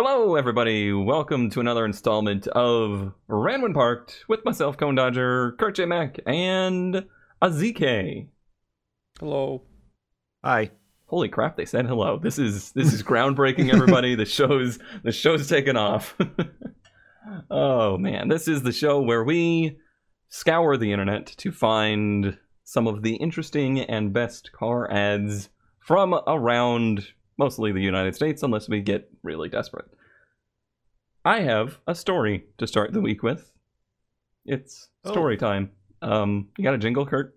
Hello, everybody. Welcome to another installment of Ran When Parked with myself, Cone Dodger, Kurt J. Mac, and Azike. Hello. Hi. Holy crap! They said hello. This is this is groundbreaking, everybody. the show's the show's taken off. oh man, this is the show where we scour the internet to find some of the interesting and best car ads from around mostly the United States, unless we get really desperate. I have a story to start the week with. It's Oh. story time. Um, you got a jingle, Kurt?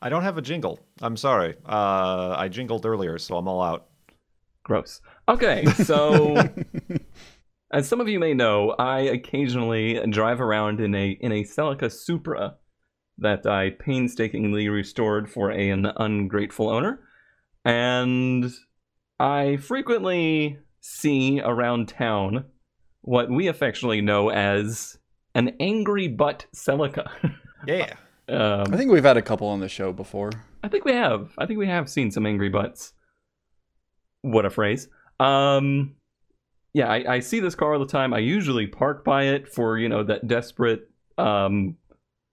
I don't have a jingle. I'm sorry. Uh, I jingled earlier, so I'm all out. Gross. Okay, so as some of you may know, I occasionally drive around in a in a Celica Supra that I painstakingly restored for a- an ungrateful owner, and I frequently see around town what we affectionately know as an angry butt Celica. Yeah. um, I think we've had a couple on the show before. I think we have. I think we have seen some angry butts. What a phrase. Um, yeah, I, I see this car all the time. I usually park by it for you know that desperate um,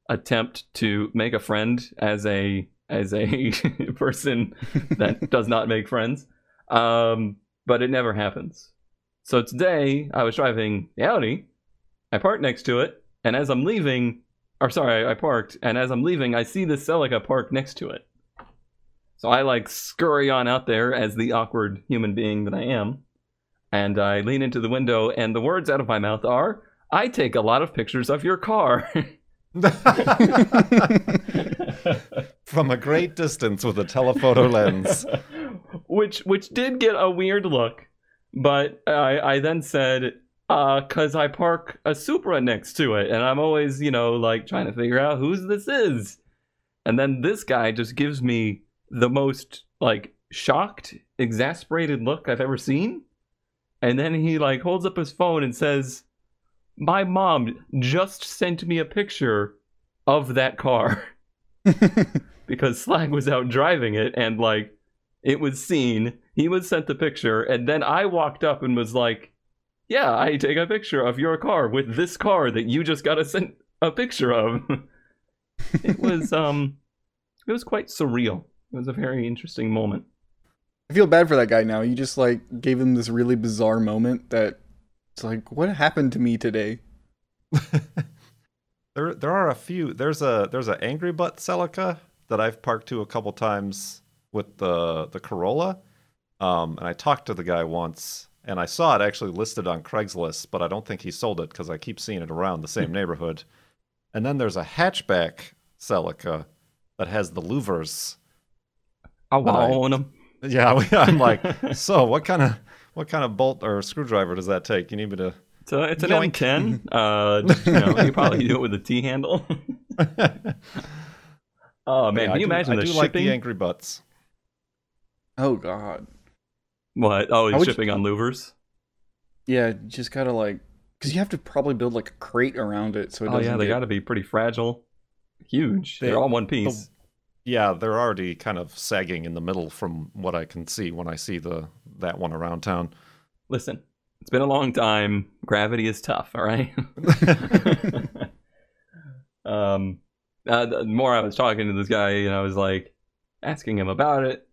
attempt to make a friend as a as a person that does not make friends. Um, but it never happens. So today I was driving the Audi. I parked next to it, and as I'm leaving, or sorry, I parked, and as I'm leaving, I see the Celica parked next to it. So I like scurry on out there as the awkward human being that I am, and I lean into the window, and the words out of my mouth are, "I take a lot of pictures of your car." From a great distance with a telephoto lens. which which did get a weird look, but I I then said, uh, cause I park a Supra next to it, and I'm always you know like trying to figure out whose this is, and then this guy just gives me the most like shocked, exasperated look I've ever seen, and then he like holds up his phone and says, "My mom just sent me a picture of that car." because Slag was out driving it and like it was seen. He was sent the picture, and then I walked up and was like, "Yeah, I take a picture of your car with this car that you just got a sent a picture of." it was um, it was quite surreal. It was a very interesting moment. I feel bad for that guy now. You just like gave him this really bizarre moment that it's like, what happened to me today? There, there are a few. There's a there's a angry butt Celica that I've parked to a couple times with the the Corolla. Um, and I talked to the guy once, and I saw it actually listed on Craigslist, but I don't think he sold it because I keep seeing it around the same neighborhood. And then there's a hatchback Celica that has the louvers. I But I- own him. Yeah, I'm like, so what kind of what kind of bolt or screwdriver does that take? You need me to So it's an Yoink. M10. Uh, you know, you probably do it with a T handle. oh man, Yeah, can you do- imagine I the do shipping? like the angry butts. Oh god. What? Oh, he's would you- shipping on louvers. Yeah, just gotta like, because you have to probably build like a crate around it, so it Oh doesn't yeah, they get- got to be pretty fragile, huge. They- They're all one piece. Yeah, they're already kind of sagging in the middle from what I can see when I see the that one around town. Listen, it's been a long time. Gravity is tough. All right. um, uh, the more I was talking to this guy, and I was like asking him about it,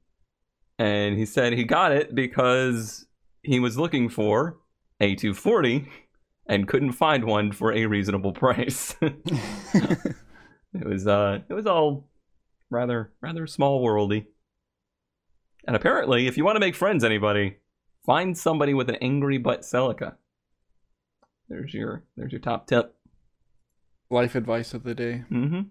and he said he got it because he was looking for a 240 and couldn't find one for a reasonable price. it was uh, it was all rather rather small worldy. And apparently, if you want to make friends, anybody, find somebody with an angry butt Celica. There's your there's your top tip. life advice of the day. Mm-hmm.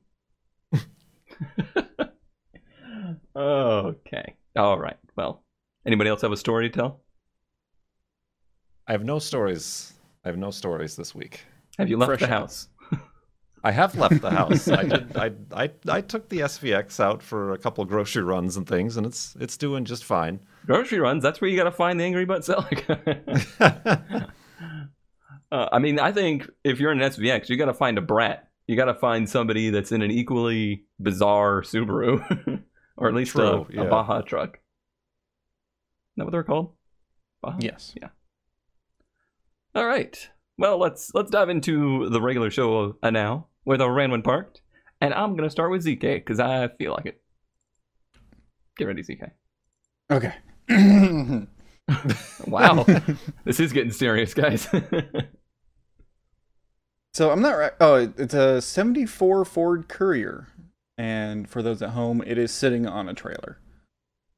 okay. All right. Well, anybody else have a story to tell? I have no stories. I have no stories this week. Have you left Fresh the out. house? I have left the house. I did. I, I I took the SVX out for a couple grocery runs and things, and it's it's doing just fine. Grocery runs. That's where you got to find the angry butt Celica. uh, I mean, I think if you're in an SVX, you got to find a brat. You got to find somebody that's in an equally bizarre Subaru, or at least True, a, a. Baja truck. Is that what they're called? Baja? Yes. Yeah. All right. Well, let's let's dive into the regular show now with our random parked, and I'm gonna start with ZK because I feel like it. Get ready, ZK. Okay. Wow, this is getting serious, guys. so I'm not right. Oh, it's a 74 Ford Courier. And for those at home, it is sitting on a trailer.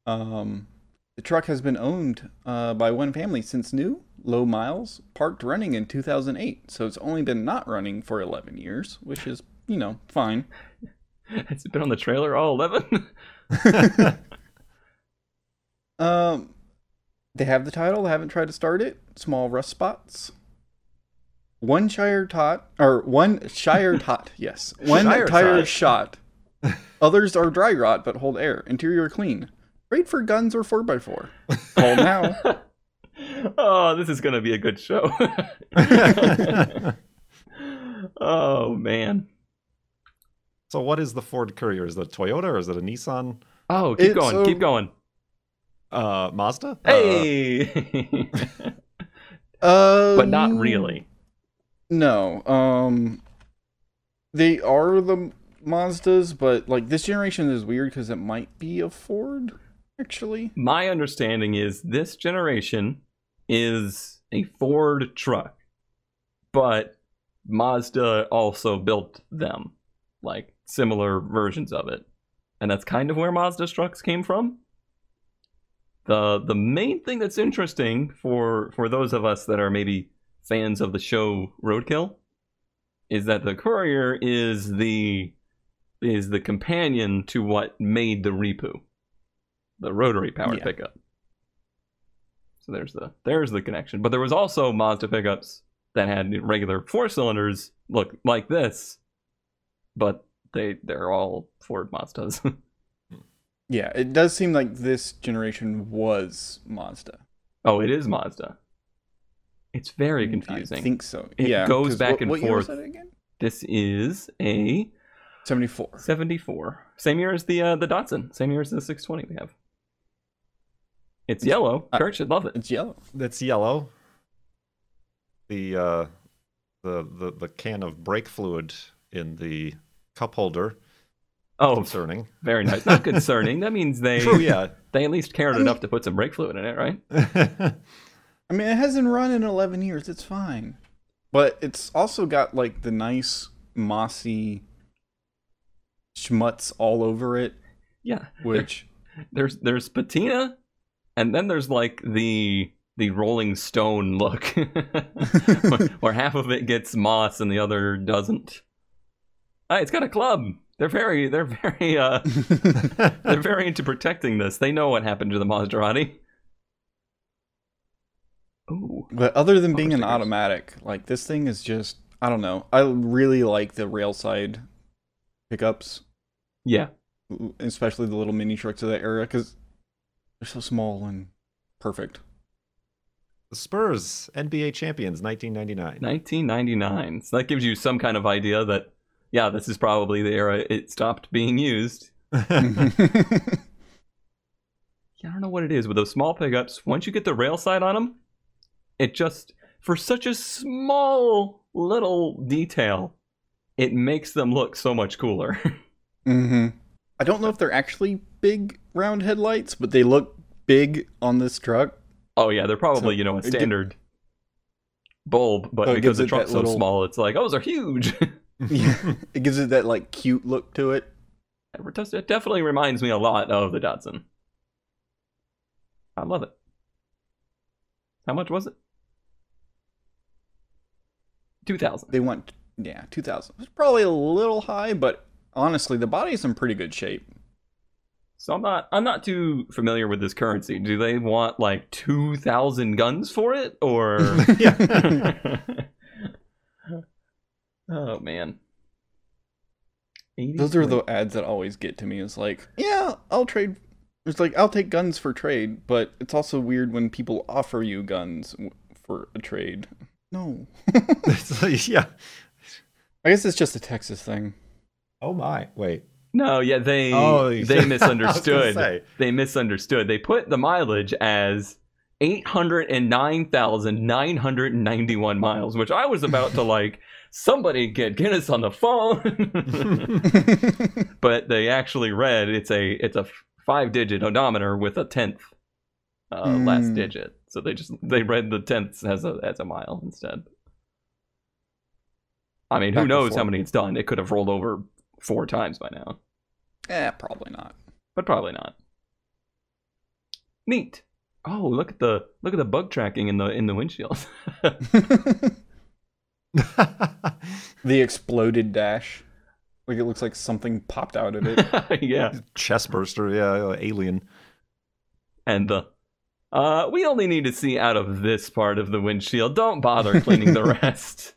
Um, the truck has been owned uh, by one family since new, low miles, parked running in 2008. So it's only been not running for 11 years, which is, you know, fine. it's it been on the trailer all eleven? Um, they have the title. They haven't tried to start it. Small rust spots. One Shire tot or one Shire tot. Yes, one Shire tire tot. shot. Others are dry rot but hold air. Interior clean. Great for guns or four x four. Call now. oh, this is gonna be a good show. oh man. so, what is the Ford Courier? Is it a Toyota or is it a Nissan? Oh, keep It's going, a- keep going. Uh, Mazda? Hey. Uh, but not really. No. Um, they are the Mazdas, but like this generation is weird because it might be a Ford. Actually, My understanding is this generation is a Ford truck, but Mazda also built them, like similar versions of it. And that's kind of where Mazda's trucks came from. The the main thing that's interesting for for those of us that are maybe fans of the show Roadkill is that the Courier is the is the companion to what made the Repu the rotary powered Yeah. pickup. So there's the there's the connection. But there was also Mazda pickups that had regular four cylinders look like this, but they they're all Ford Mazdas. yeah, it does seem like this generation was Mazda. oh, it is Mazda. It's very confusing. I think so. It yeah, goes back what, and what year was forth. This is a 74. 74. Same year as the uh, the Datsun. Same year as the 620 we have. It's yellow. Kurt should love it. It's yellow. That's yellow. The uh, the the the can of brake fluid in the cup holder Oh, concerning. very nice. Not concerning. That means they True, yeah. they at least cared I mean- enough to put some brake fluid in it, right? I mean, it hasn't run in 11 years. It's fine. But it's also got like the nice mossy schmutz all over it, Yeah. which There's there's patina, and then there's like the the Rolling Stone look, where, where half of it gets moss and the other doesn't. Ah, it's got a club. They're very they're very uh they're very into protecting this. They know what happened to the Maserati. Ooh. But other than being an automatic, like this thing is just I don't know. I really like the rail side pickups, Yeah. especially the little mini trucks of that era because they're so small and perfect. the Spurs NBA champions 1999. 1999. So that gives you some kind of idea that, yeah, this is probably the era it stopped being used. Yeah, I don't know what it is with those small pickups. Once you get the rail side on them, it just, for such a small little detail, it makes them look so much cooler. hmm I don't know if they're actually big round headlights, but they look big on this truck. oh, yeah, they're probably, So, you know, a it gi- standard bulb, but So because gives the truck's so little- small, it's like, oh, those are huge. Yeah, it gives it that like cute look to it. It just- it definitely reminds me a lot of the Datsun. I love it. How much was it? Two thousand. They want yeah, 2000. It's probably a little high, but honestly, the body's in pretty good shape. So I'm not I'm not too familiar with this currency. Do they want like two thousand guns for it, or? yeah. oh man. Those are the ads that always get to me. Is like, yeah, I'll trade. It's like I'll take guns for trade, but it's also weird when people offer you guns for a trade. No, It's like, yeah. I guess it's just a Texas thing. Oh my. Wait. No, yeah, they Oh, they said- I was gonna misunderstood. They misunderstood. They put the mileage as 809,991 miles, which I was about to like, somebody get Guinness on the phone. but they actually read it's a it's a five digit odometer with a tenth uh, last Mm. digit. So they just they read the tenths as a as a mile instead. I mean, who knows how many it's done? It could have rolled over four times by now, eh, probably not. but probably not. Neat. Oh, look at the look at the bug tracking in the in the windshield. the exploded dash. Like it looks like something popped out of it. yeah. Chest burster, yeah, alien. and the uh we only need to see out of this part of the windshield don't bother cleaning the rest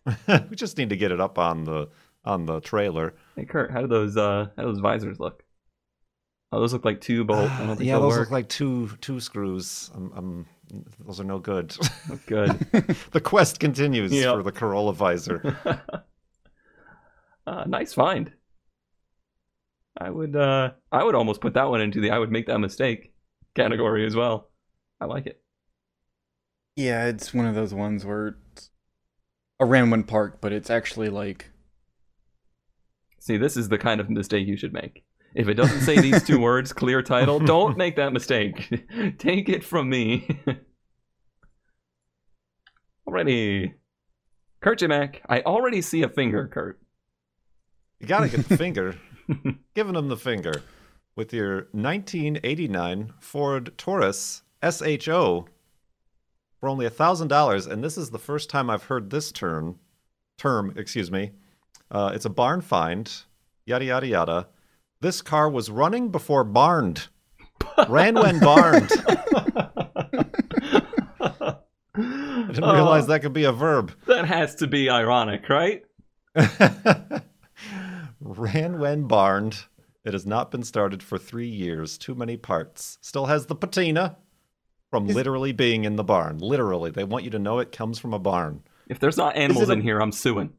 we just need to get it up on the on the trailer. hey kurt how do those uh how do those visors look oh those look like two bolts i don't think yeah, those work look like two two screws. I'm, I'm, those are no good. Look good the quest continues Yep. for the Corolla visor. uh nice find i would uh i would almost put that one into the i would make that mistake category as well i like it yeah, it's one of those ones where it's a one Park, but it's actually like see this is the kind of mistake you should make if it doesn't say these two words clear title don't make that mistake take it from me already Kurt J. Mac, i already see a finger kurt You gotta get the finger. Giving them the finger with your 1989 Ford Taurus SHO for only thousand dollars, and this is the first time I've heard this term. Term, excuse me. Uh, it's a barn find. Yada yada yada. This car was running before barned. Ran when barned. I didn't realize that could be a verb. that has to be ironic right Ran when barned. It has not been started for three years. Too many parts. Still has the patina from Is- literally being in the barn. Literally. They want you to know it comes from a barn. if there's not animals a- in here i'm suing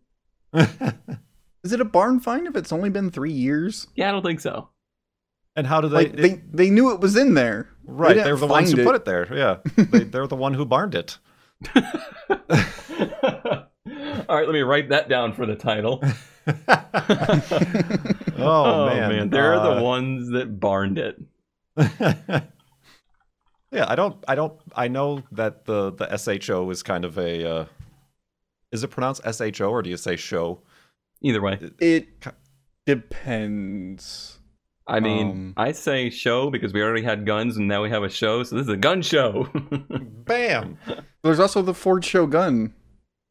Is it a barn find if it's only been three years? yeah i don't think so and how do they. Like they they knew it was in there. right. didn't They, are the ones find who put it there. Yeah. they, they're the one who barned it. all right let me write that down for the title oh, man. they're Uh, the ones that barned it yeah, I don't. I don't. I know that the the SHO is kind of a. Uh, is it pronounced SHO or do you say show? either way It depends. I mean, Um, I say show because we already had guns and now we have a show, so this is a gun show. Bam. There's also the Ford show gun.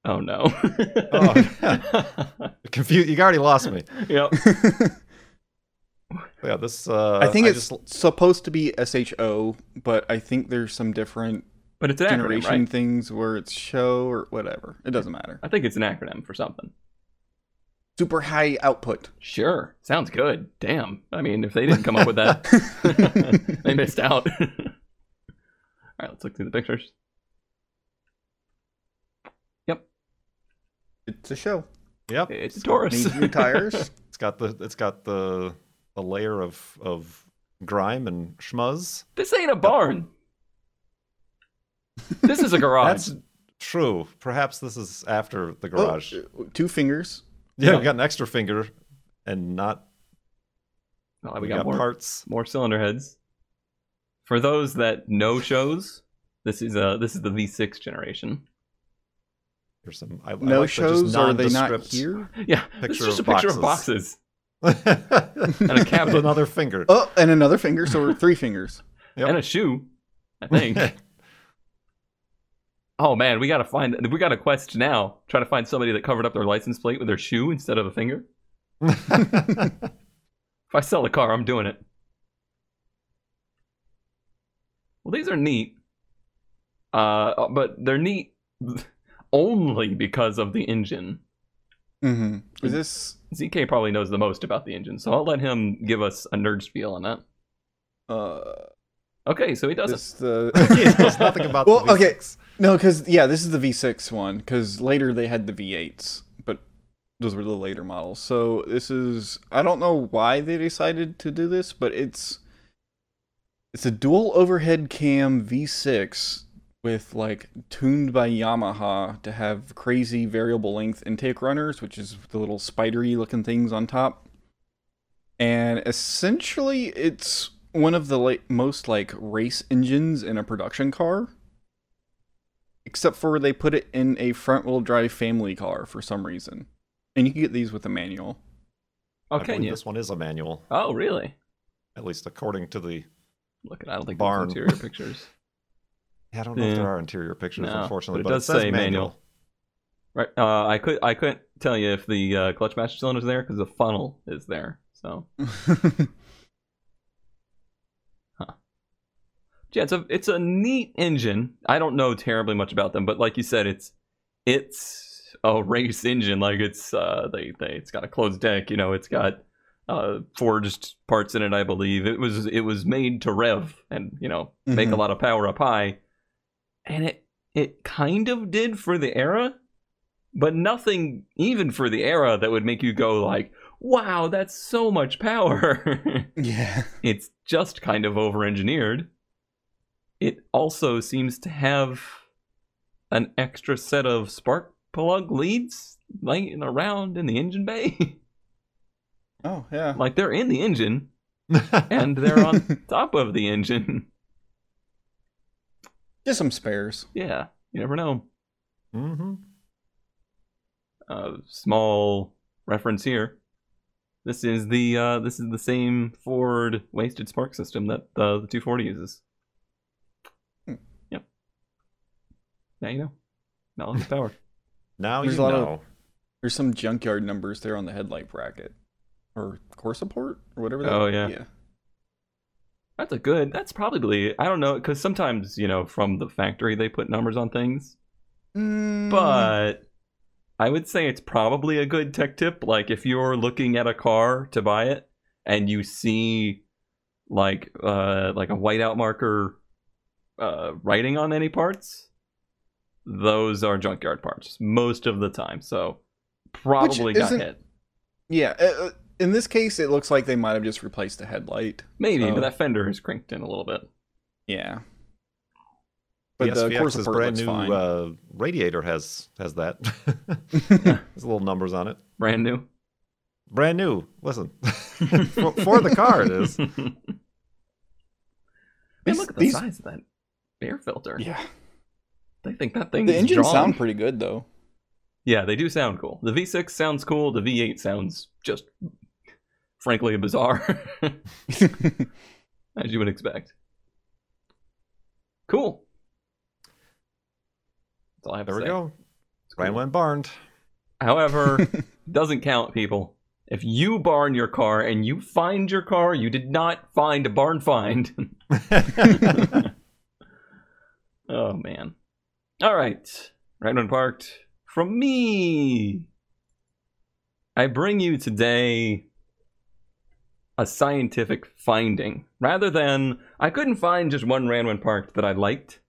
oh no. Oh, Confused. You already lost me. yep. Yeah, this. Uh, I think it's just- supposed to be SHO, but I think there's some different But it's an acronym, generation right? things where it's show or whatever. It doesn't matter. I think it's an acronym for something. Super high output. Sure. Sounds good. Damn. I mean, if they didn't come up with that, they missed out. All right, let's look through the pictures. Yep. It's a show. Yep. It's a Taurus. Needs new tires. It's got the. It's got the a layer of of grime and schmuzz. this ain't a barn. This is a garage. That's true. Perhaps this is after the garage. Oh, two fingers. yeah, yeah. we got an extra finger, and not. Oh, We, we, got, got, more parts. more cylinder heads. For those that know shows, this is uh this is the V6 generation. There's some. I, I No like the just shows. Are they not here? Yeah, this Picture is just a of picture of boxes. boxes and a cabinet. another finger. Oh, and another finger. So we're three fingers. Yep. and a shoe. I think. oh man, we gotta find. We got a quest now. Try to find somebody that covered up their license plate with their shoe instead of a finger. If I sell the car, I'm doing it. Well, these are neat. Uh, but they're neat only because of the engine. Mm-hmm. Is this? ZK probably knows the most about the engine, so I'll let him give us a nerd spiel on that. Uh, Okay, so he does it. the. he knows nothing about Well, the okay. V6. No, because yeah, this is the V6 one. Because later they had the V8s, but those were the later models. So this is I don't know why they decided to do this, but it's it's a dual overhead cam V6 with like tuned by Yamaha to have crazy variable length intake runners, which is the little spidery looking things on top. And essentially, it's one of the like, most like race engines in a production car. Except for they put it in a front wheel drive family car for some reason. And you can get these with a manual. Oh, I can believe you? This one is a manual, Oh, really? at least according to the. Look, At, I don't think Barn. interior pictures. yeah, I don't know Yeah. if there are interior pictures, No, unfortunately, but but it it, does says say manual. manual. Right. Uh, I could I couldn't tell you if the uh, clutch master cylinder is there because the funnel is there. So yeah, it's a it's a neat engine. I don't know terribly much about them, but like you said, it's it's a race engine. Like it's uh they, they it's got a closed deck. You know, it's got uh forged parts in it. I believe it was it was made to rev and you know make a Mhm. lot of power up high, and it it kind of did for the era, but nothing even for the era that would make you go like, wow, that's so much power. yeah. it's just kind of over engineered. It also seems to have an extra set of spark plug leads laying around in the engine bay. Oh, yeah. like they're in the engine and they're on top of the engine. Just some spares. yeah, you never know. Mm-hmm. Uh, small reference here. This is the uh, this is the same Ford wasted spark system that uh, the 240 uses. Hmm. Yep. Now you know. Knowledge is power. Now There's you a lot of- know. There's some junkyard numbers there on the headlight bracket. Or core support? Or whatever that Oh, yeah. Yeah. That's a good. That's probably I don't know because sometimes you know from the factory they put numbers on things, Mm, but I would say it's probably a good tech tip. Like if you're looking at a car to buy it and you see like uh like a whiteout marker uh writing on any parts, those are junkyard parts most of the time. So probably got hit. yeah. uh, uh, in this case, it looks like they might have just replaced the headlight. Maybe, so- but that fender is cranked in a little bit. Yeah. But But the the core SVX's support brand new uh, radiator has has that. There's little numbers on it. Brand new. Brand new. Listen, for, for the car it is. Man, These- look at the these- size of that air filter. yeah. They think that thing The is engines strong. sound pretty good, though. Yeah, they do sound cool. The V6 sounds cool. The V8 sounds just, frankly, bizarre, as you would expect. Cool. That's all I have There to we say. go. It's cool. Brand went barned. However, doesn't count, people. If you barn your car and you find your car, you did not find a barn find. oh man. All right. Right parked. From me. I bring you today a scientific finding rather than I couldn't find just one Random Parked that I liked.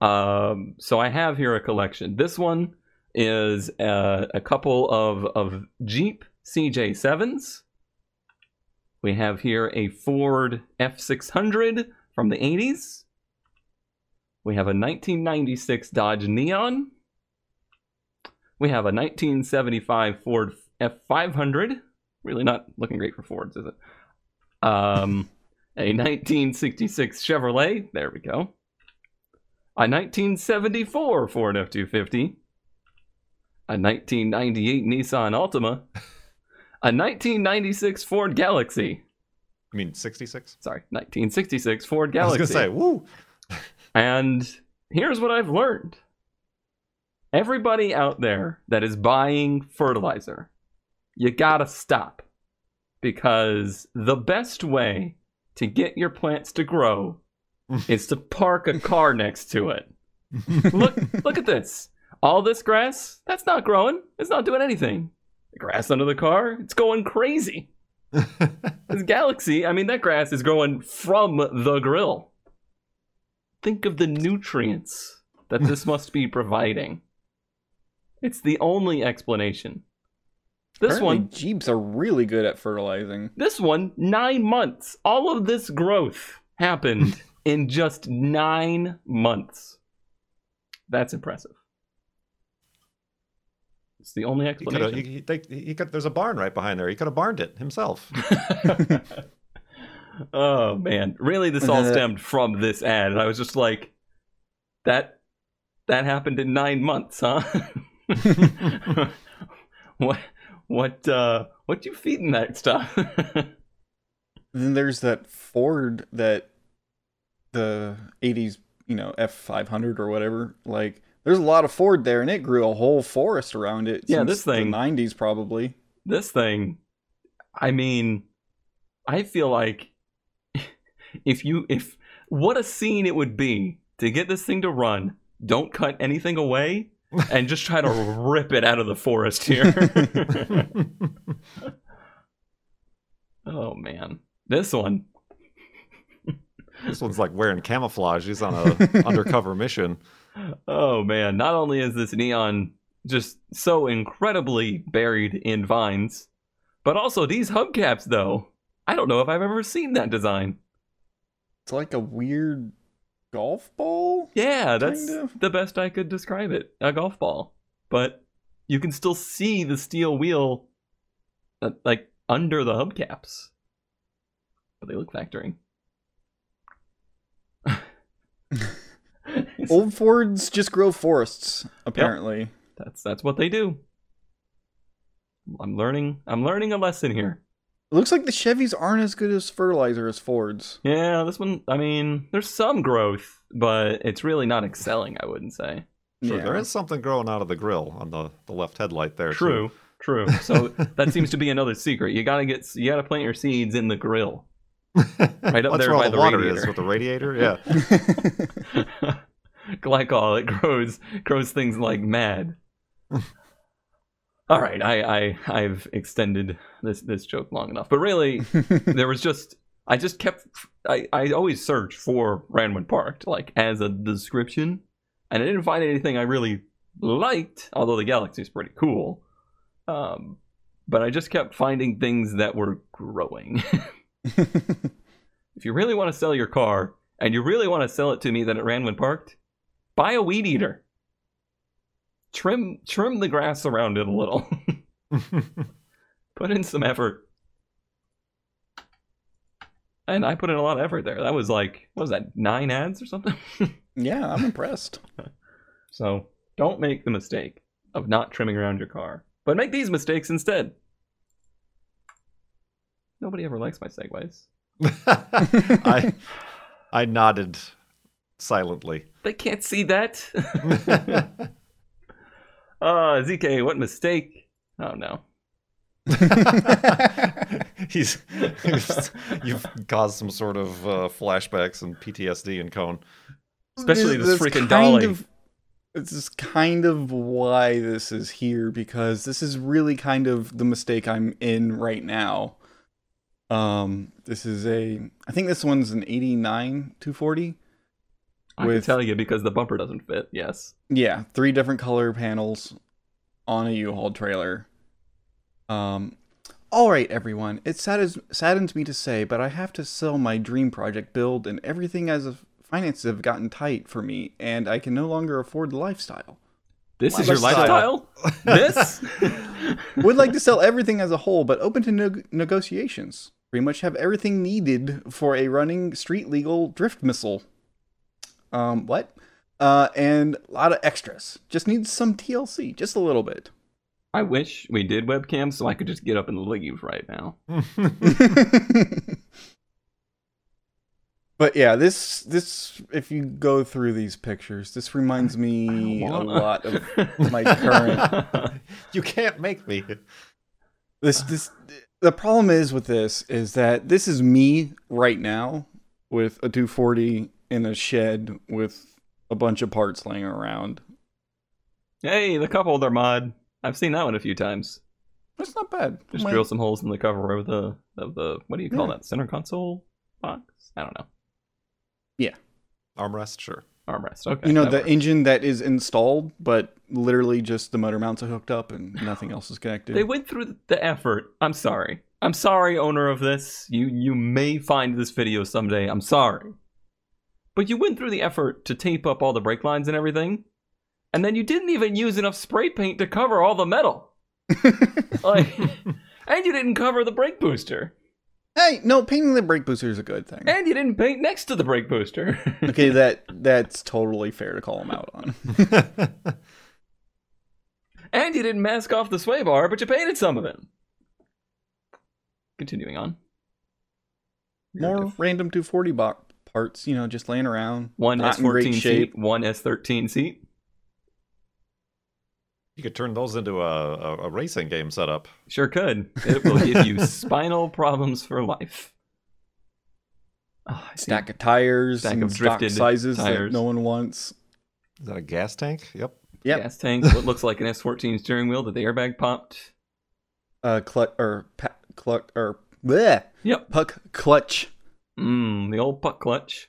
Um, so I have here a collection. This one is uh, a couple of, of Jeep CJ7s. We have here a Ford F600 from the 80s. We have a 1996 Dodge Neon. We have a 1975 Ford F500. Really not looking great for Fords, is it? Um, a 1966 Chevrolet. There we go. A 1974 Ford F250 a 1998 Nissan Altima, a 1996 Ford Galaxie. I mean, 66? Sorry, 1966 Ford Galaxie. I was going to say, woo. And here's what I've learned everybody out there that is buying fertilizer, you gotta stop. Because the best way to get your plants to grow is to park a car next to it. Look, look at this. All this grass, that's not growing. It's not doing anything. The grass under the car, it's going crazy. This galaxy, I mean, that grass is growing from the grill. Think of the nutrients that this must be providing. It's the only explanation. This Apparently, one, Jeeps are really good at fertilizing. this one, nine months. All of this growth happened in just nine months. That's impressive. It's the only He could explanation. He, he, they, he could, there's a barn right behind there. He could have barned it himself. oh man, really? This all stemmed from this ad, and I was just like, that that happened in nine months, huh? what what uh what do you feeding that stuff? Then there's that Ford that the 80s, you know, F500 or whatever. Like, there's a lot of Ford there, and it grew a whole forest around it. Yeah, since this thing- the 90s probably. this thing, I mean, I feel like if you if what a scene it would be to get this thing to run, don't cut anything away, and just try to rip it out of the forest here. oh man, this one. this one's like wearing camouflage. He's on a undercover mission. Oh man, not only is this neon just so incredibly buried in vines, but also these hubcaps though. I don't know if I've ever seen that design. It's like a weird golf ball. Yeah, that's of. the best I could describe it. A golf ball. But you can still see the steel wheel uh, like under the hubcaps. But they look factory. Old Fords just grow forests, apparently. that's that's what they do. I'm learning I'm learning a lesson here. It looks like the Chevys aren't as good as fertilizer as Fords. Yeah, this one I mean, there's some growth, but it's really not excelling, I wouldn't say. Sure, Yeah. there is something growing out of the grill on the, the left headlight there. too. True, true. So that seems to be another secret. You gotta get you gotta plant your seeds in the grill. Right up That's there where all by the, the water radiator. is with the radiator. Yeah. Glycol, it grows grows things like mad. All right, I, I I've extended this this joke long enough, but really, there was just I just kept I I always search for Ranwood Park like as a description, and I didn't find anything I really liked. Although the galaxy is pretty cool, um, but I just kept finding things that were growing. if you really want to sell your car and you really want to sell it to me that it ran when parked, buy a weed eater. Trim trim the grass around it a little. put in some effort. And I put in a lot of effort there. That was like what was that, nine ads or something? yeah, I'm impressed. so don't make the mistake of not trimming around your car. But make these mistakes instead. Nobody ever likes my segues. I I nodded silently. They can't see that. Uh, ZK, what mistake? Oh no. he's, he's you've caused some sort of uh, flashbacks and PTSD in Cone. Especially this That's freaking kind dolly. Of, this is kind of why this is here because this is really kind of the mistake I'm in right now. Um, this is a, I think this one's an 89 240. I can tell you because the bumper doesn't fit. Yes. Yeah, three different color panels on a U-Haul trailer. Um, all right, everyone. It saddens, saddens me to say, but I have to sell my dream project build, and everything as of finances have gotten tight for me, and I can no longer afford the lifestyle. This is your Lifestyle. lifestyle? this? Would like to sell everything as a whole, but open to neg- negotiations. Pretty much have everything needed for a running street legal drift missile. Um, what? Uh, and a lot of extras. Just needs some TLC, just a little bit. I wish we did webcam so I could just get up and leave you right now. but yeah, this this if you go through these pictures, this reminds me a lot of my current you can't make me. this this the problem is with this is that this is me right now with a 240 in a shed with a bunch of parts laying around. hey, the cup holder mod. I've seen that one a few times. That's not bad. Just My- drill some holes in the cover of the of the what do you call Yeah. that? Center console box? I don't know. Yeah, armrest, sure. Armrest. Okay. you know the works. engine that is installed, but literally just the motor mounts are hooked up and nothing else is connected. They went through the effort. I'm sorry. I'm sorry, owner of this. You you may find this video someday. I'm sorry. But you went through the effort to tape up all the brake lines and everything. and then you didn't even use enough spray paint to cover all the metal. Like, and you didn't cover the brake booster, hey, no, painting the brake booster is a good thing. and you didn't paint next to the brake booster. Okay, that that's totally fair to call him out on. and you didn't mask off the sway bar, but you painted some of it. Continuing on. More random 240 bo- parts, you know, just laying around. One not in great S14 shape. seat, one S13 seat. You could turn those into a, a, a racing game setup. Sure could. It will give you spinal problems for life. Oh, Stack of tires, Stack and of stock drifted sizes that no one wants. Is that a gas tank? Yep. Yep. gas tank, what looks like an S14 steering wheel that the airbag popped. Uh, clutch or pa- clutch or bleh, Yep. puck clutch. Mmm, the old puck clutch.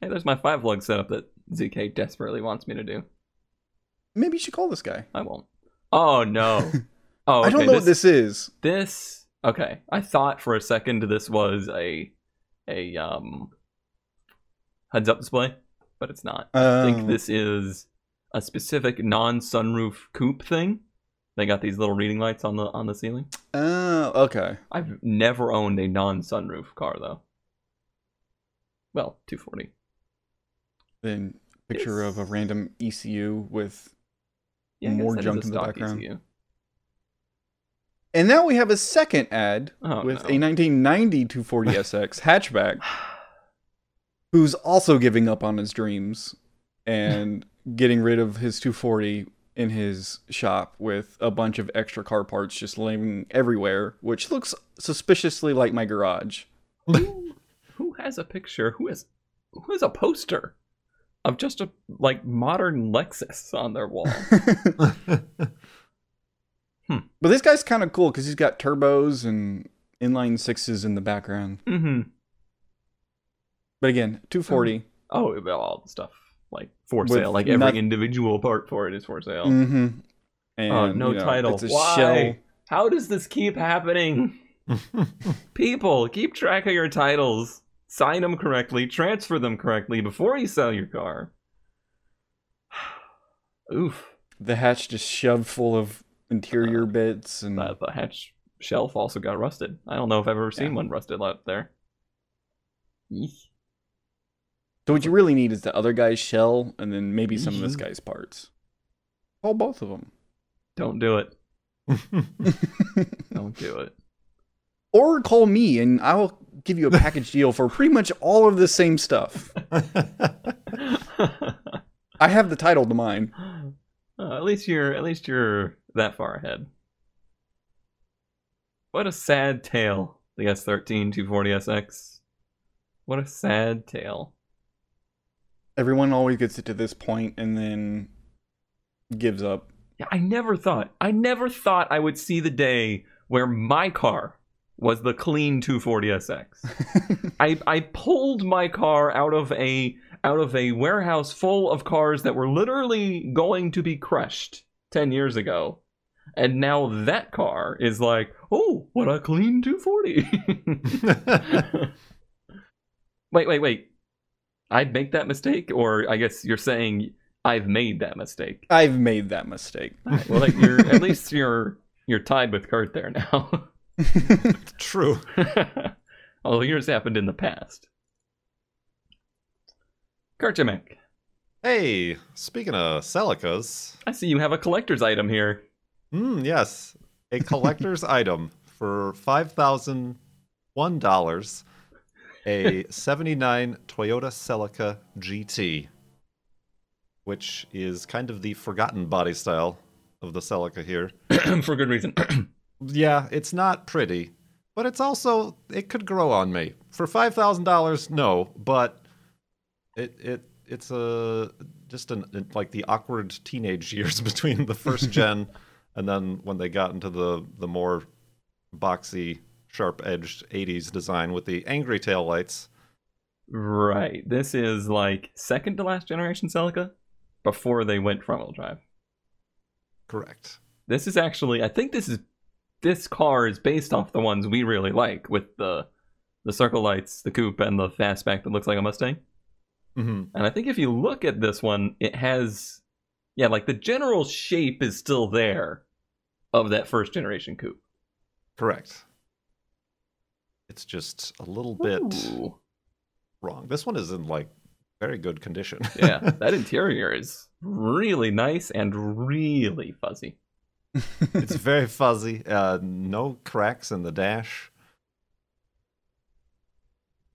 Hey, there's my five lug setup that ZK desperately wants me to do. Maybe you should call this guy. I won't. Oh no. Oh, I don't okay, know what this is. This okay. I thought for a second this was a a um heads up display, but it's not. I think Um, this is a specific non-sunroof coupe thing. They got these little reading lights on the on the ceiling. Oh, okay. I've never owned a non-sunroof car though. Well, 240. Then picture of a random ECU with, Yeah, More junk in the background. ECU. and now we have a second ad Oh, with no. a 1990 240SX hatchback, who's also giving up on his dreams and getting rid of his 240 in his shop with a bunch of extra car parts just laying everywhere, which looks suspiciously like my garage. Has a picture? Who has who has a poster of just a like modern Lexus on their wall? But this guy's kind of cool because he's got turbos and inline sixes in the background. mm-hmm. But again, 240. Oh, well, all the stuff like for With sale. Like every noth- individual part for it is for sale. Mm-hmm. And, oh, no you know, title. It's a Why? shell. How does this keep happening? People, keep track of your titles. Sign them correctly. Transfer them correctly before you sell your car. Oof. The hatch just shoved full of interior Uh, bits and The, the hatch shelf also got rusted. I don't know if I've ever seen Yeah. one rusted out there. Eek. so what you really need is the other guy's shell and then maybe some of this Mhm. guy's parts. Call both of them. Don't do it. Don't do it. Or call me and I'll give you a package deal for pretty much all of the same stuff. I have the title to mine. Uh, at least you're at least you're that far ahead. What a sad tale, the S13 240SX. What a sad tale. Everyone always gets it to this point and then gives up. Yeah, I never thought I never thought I would see the day where my car was the clean 240SX. I I pulled my car out of a out of a warehouse full of cars that were literally going to be crushed 10 years ago. And now that car is like, "Oh, what a clean 240." wait, wait, wait. I'd make that mistake or I guess you're saying I've made that mistake. I've made that mistake. Alright, well, like you're at least you're you're tied with Kurt there now. True. Although yours happened in the past. Kurt J. Mac, Hey, speaking of Celicas, I see you have a collector's item here. hmm, yes, a collector's item for five thousand one dollars, a '79 Toyota Celica GT, which is kind of the forgotten body style of the Celica here. For good reason. Yeah, it's not pretty, but it's also it could grow on me. For five thousand dollars, no, but it it it's a just an like the awkward teenage years between the first gen and then when they got into the the more boxy, sharp edged '80s design with the angry tail lights. right. This is like second to last generation Celica before they went front wheel drive. Correct. This is actually I think this is this car is based off the ones we really like with the the circle lights, the coupe, and the fastback that looks like a Mustang. hmm And I think if you look at this one, it has Yeah, like the general shape is still there of that first generation coupe. Correct. It's just a little bit wrong. This one is in like very good condition. yeah, that interior is really nice and really fuzzy. It's very fuzzy. Uh, no cracks in the dash.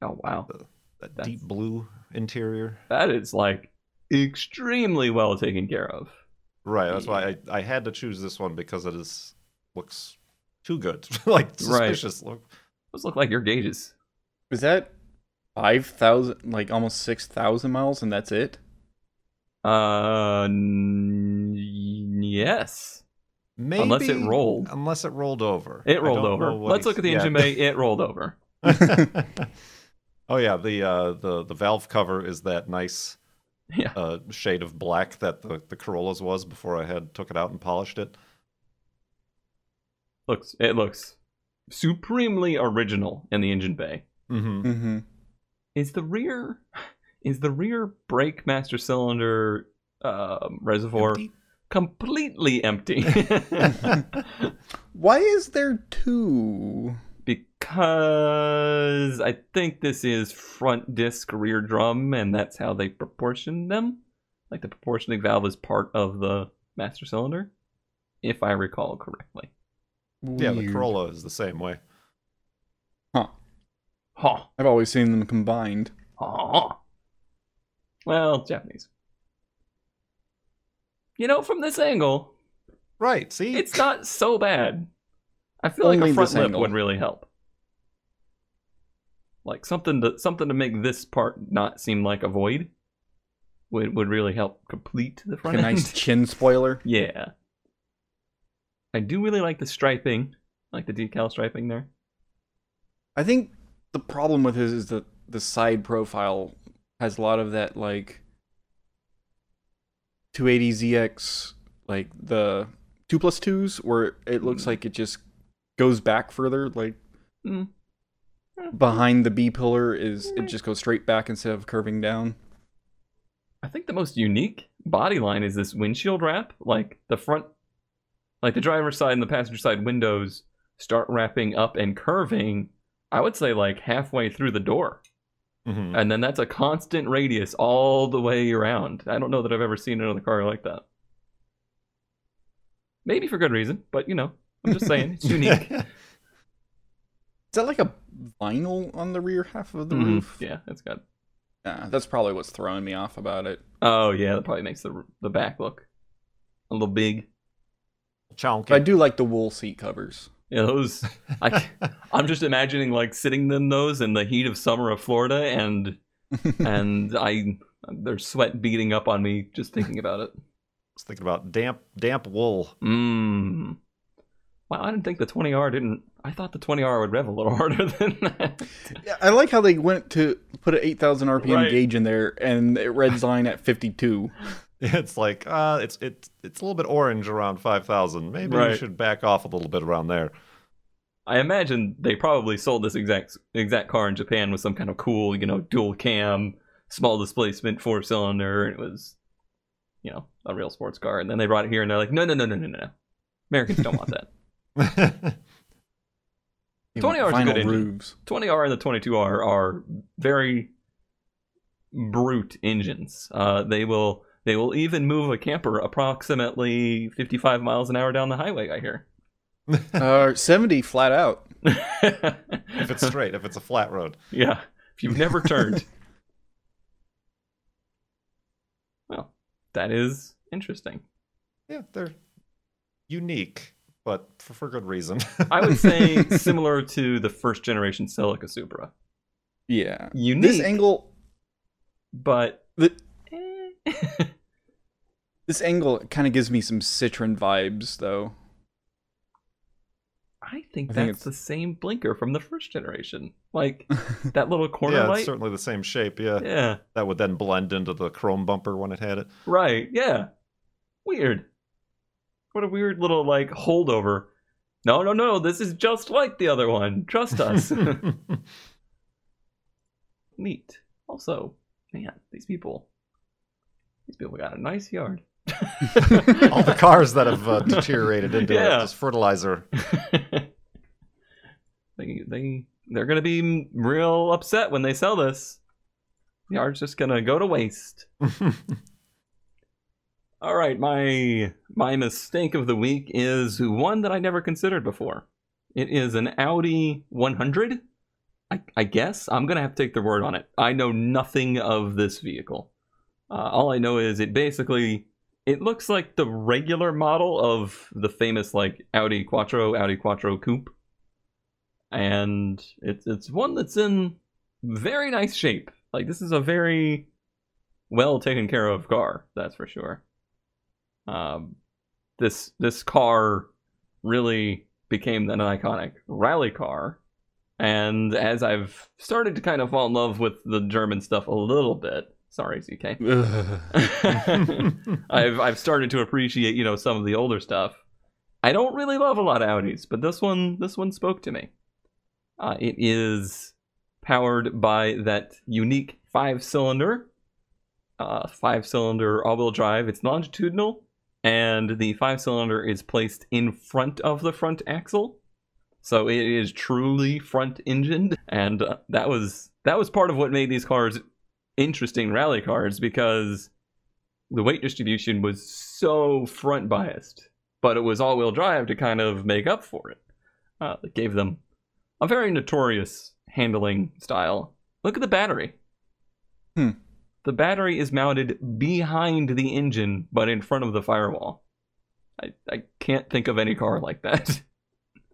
Oh wow, That That's- deep blue interior. that is like extremely well taken care of. Right. That's why I, I had to choose this one because it is looks too good. like suspicious look. Those look like your gauges. Is that five thousand, like almost six thousand miles, and that's it? Uh, n- yes, Maybe Unless it rolled. Unless it rolled over. it rolled over. Let's look at the yeah. engine bay. It rolled over. oh yeah, the uh, the the valve cover is that nice Yeah. uh, shade of black that the the Corollas was before I had took it out and polished it. Looks it looks supremely original in the engine bay. Mm-hmm. Mm-hmm. Is the rear is the rear brake master cylinder um, reservoir completely empty? Why is there two? because I think this is front disc rear drum, and that's how they proportion them. Like the proportioning valve is part of the master cylinder, if I recall correctly. Yeah, the Corolla is the same way. Huh. Huh. I've always seen them combined. Huh. Well, Japanese. You know, from this angle, Right. See, it's not so bad. I feel like a front lip angle. would really help. Like something to something to make this part not seem like a void would would really help complete the front Like front a end. nice chin spoiler. yeah. I do really like the striping, like the decal striping there. I think the problem with his is that the side profile has a lot of that like 280ZX, like the two plus twos, where it looks Mm. like it just goes back further. Like Mm. behind the B pillar is it just goes straight back instead of curving down. I think the most unique body line is this windshield wrap. Like the front, like the driver's side and the passenger side windows start wrapping up and curving. I would say like halfway through the door, Mhm. and then that's a constant radius all the way around. I don't know that I've ever seen another car like that. Maybe for good reason, but you know, I'm just saying it's unique. Is that like a vinyl on the rear half of the Mhm. roof? Yeah, it's got. Yeah, that's probably what's throwing me off about it. Oh yeah, that probably makes the the back look a little big. Chonky. But I do like the wool seat covers. Yeah, those. I, I'm just imagining like sitting in those in the heat of summer of Florida, and and I there's sweat beating up on me just thinking about it. was thinking about damp damp wool. Mmm. Wow, I didn't think the 20R didn't. I thought the 20R would rev a little harder than that. Yeah, I like how they went to put an 8,000 RPM Right. gauge in there and it red's line at 52. It's like uh it's it's it's a little bit orange around five thousand. Maybe you Right. should back off a little bit around there. I imagine they probably sold this exact exact car in Japan with some kind of cool, you know, dual cam, small displacement, four cylinder, and it was, you know, a real sports car. And then they brought it here, and they're like, no, no, no, no, no, no, Americans don't want that. Twenty R is a Vinyl good engine. roofs. 20R and the 22R are very brute engines. Uh, they will they will even move a camper approximately 55 miles an hour down the highway. I hear. Uh, 70 flat out. if it's straight, if it's a flat road. yeah, if you've never turned. well, that is interesting. Yeah, they're unique, but for, for good reason. I would say similar to the first generation Celica Supra. Yeah. Unique, This angle, but the, eh. This angle kind of gives me some Citroen vibes, though. I think I that's it's- the same blinker from the first generation. Like that little corner yeah, light. it's certainly the same shape. Yeah. Yeah, that would then blend into the chrome bumper when it had it. right. Yeah. Weird. What a weird little like holdover. No, no, no. This is just like the other one. Trust us. Neat. Also, man, these people, these people got a nice yard. All the cars that have uh, deteriorated into Yeah. just fertilizer. they they they're gonna be real upset when they sell this. The art's just gonna go to waste. All right, my my mistake of the week is one that I never considered before. It is an Audi 100. I, I guess I'm gonna have to take their word on it. I know nothing of this vehicle. Uh, all I know is it basically it looks like the regular model of the famous like Audi Quattro, Audi Quattro Coupe, and it's it's one that's in very nice shape. Like this is a very well taken care of car, that's for sure. Um, this this car really became an iconic rally car, and as I've started to kind of fall in love with the German stuff a little bit, sorry ZK, I've I've started to appreciate you know some of the older stuff. I don't really love a lot of Audis, but this one this one spoke to me. Uh, it is powered by that unique five cylinder, uh, five cylinder all wheel drive. It's longitudinal, and the five cylinder is placed in front of the front axle, so it is truly front engined. And uh, that was that was part of what made these cars interesting rally cars because the weight distribution was so front biased, but it was all wheel drive to kind of make up for it. Uh, it gave them a very notorious handling style. Look at the battery. Hmm. The battery is mounted behind the engine, but in front of the firewall. I, I can't think of any car like that.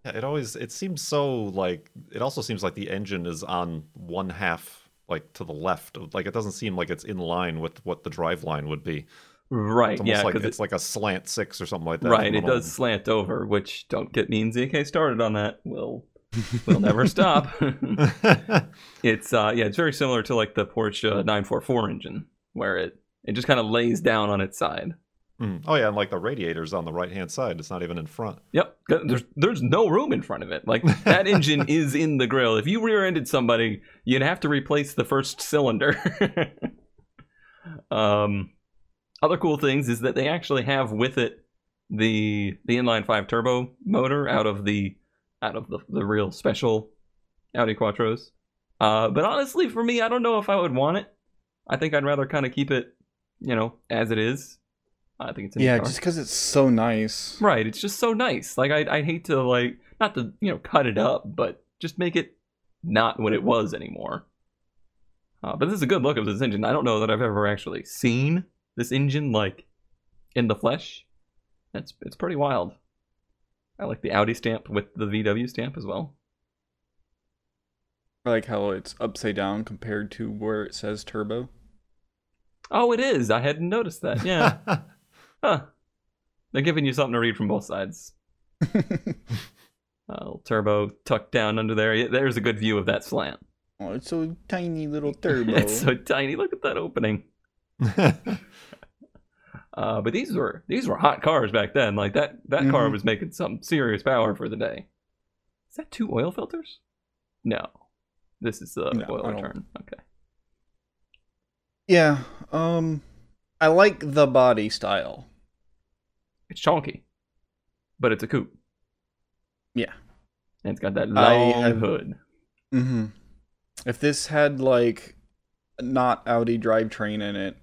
Yeah, it always it seems so like it also seems like the engine is on one half like to the left. of- Like it doesn't seem like it's in line with what the drive line would be. right, It's yeah, like it's like a slant six or something like that. right, it does slant over, which don't get me and ZK started on that. We'll we'll never stop. It's uh yeah, it's very similar to like the Porsche 944 engine, where it it just kind of lays down on its side. Mm. Oh yeah, and like the radiator's on the right hand side. It's not even in front. Yep, there's there's no room in front of it. Like that engine is in the grill. If you rear-ended somebody, you'd have to replace the first cylinder. um, other cool things is that they actually have with it the the inline five turbo motor out of the out of the, the real special Audi Quattros. Uh, but honestly, for me, I don't know if I would want it. I think I'd rather kind of keep it, you know, as it is. I think it's neat yeah, just because it's so nice. Right, it's just so nice. Like I I hate to like not to, you know, cut it up, but just make it not what it was anymore. Uh, but this is a good look of this engine. I don't know that I've ever actually seen this engine like in the flesh. It's it's pretty wild. I like the Audi stamp with the VW stamp as well. I like how it's upside down compared to where it says turbo. Oh, it is. I hadn't noticed that. Yeah. huh. They're giving you something to read from both sides. Little turbo tucked down under there. There's a good view of that slant. oh, it's so tiny little turbo. It's so tiny. Look at that opening. Uh, but these were these were hot cars back then. Like that that car Mhm. was making some serious power for the day. Is that two oil filters? No, this is the No, oil I don't- return. Okay. yeah. Um, I like the body style. It's chonky, but it's a coupe. Yeah. And it's got that I long have- hood. Mm-hmm. If this had like not Audi drivetrain in it,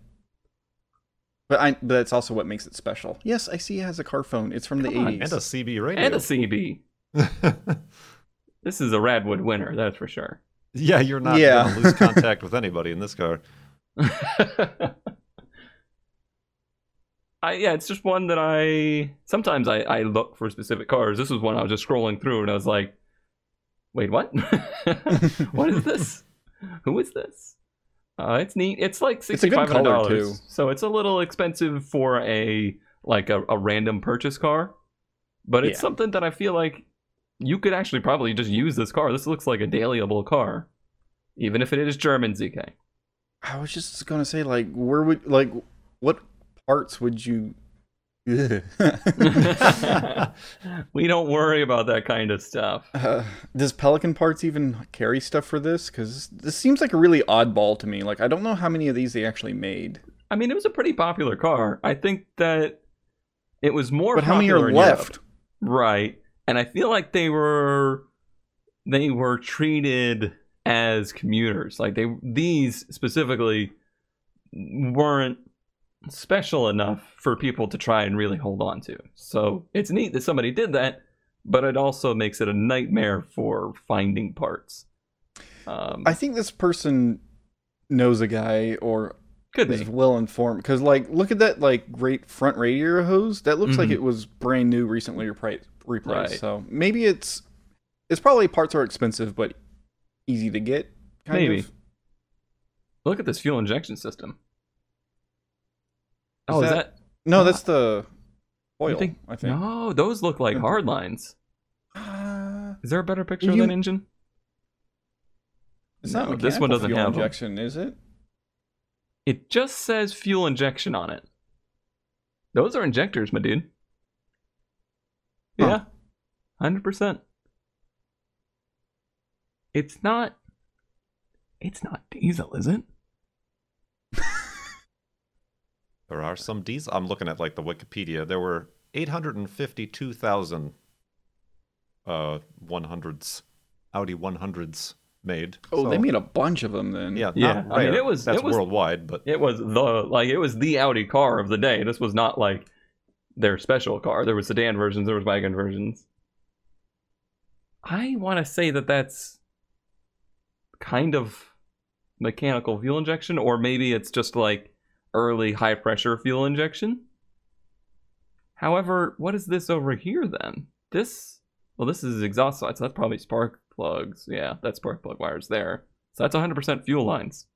but I but that's also what makes it special. Yes, I see it has a car phone. It's from the Come on, eighties. and a CB radio. And a CB. This is a Radwood winner, that's for sure. yeah, you're not Yeah. gonna lose contact with anybody in this car. I yeah, it's just one that I sometimes I, I look for specific cars. This was one I was just scrolling through and I was like, wait, what? what is this? Who is this? Uh, it's neat. It's like a sixty good five hundred dollars, so it's a little expensive for a like a, a random purchase car. But it's Yeah. something that I feel like you could actually probably just use this car. This looks like a dailyable car, even if it is German ZK. I was just gonna say, like, where would like what parts would you? We don't worry about that kind of stuff. Uh, does Pelican Parts even carry stuff for this? Because this seems like a really oddball to me. Like, I don't know how many of these they actually made. I mean, it was a pretty popular car. I think that it was more. But how many are left? Right. And I feel like they were they were treated as commuters. Like they these specifically weren't special enough for people to try and really hold on to. So it's neat that somebody did that, but it also makes it a nightmare for finding parts. Um, I think this person knows a guy or could is be. well informed because, like, look at that like great front radiator hose. That looks like Mhm. it was brand new, recently replaced. Right. So maybe it's it's probably parts are expensive, but easy to get. Kind Maybe. Of. Look at this fuel injection system. Oh, is that- that? No, that's the you oil. think- I think. No, those look like hard lines. Uh, Is there a better picture of You- that engine? it's No, not this one mechanical doesn't have fuel have 'em. injection, is it? It just says fuel injection on it. Those are injectors, my dude. Huh. Yeah. 100%. It's not It's not diesel, is it? There are some diesel. I'm looking at like the Wikipedia. There were 852,000 uh 100s, Audi 100s made. Oh, So, they made a bunch of them then. yeah, Yeah, not I mean, it was- that's it was- worldwide, but It was the like it was the Audi car of the day. This was not like their special car. There was sedan versions, there was wagon versions. I want to say that that's kind of mechanical fuel injection or maybe it's just like early high pressure fuel injection. However, what is this over here then? This well this is exhaust side, so that's probably spark plugs. Yeah, that's spark plug wires there. So that's 100% fuel lines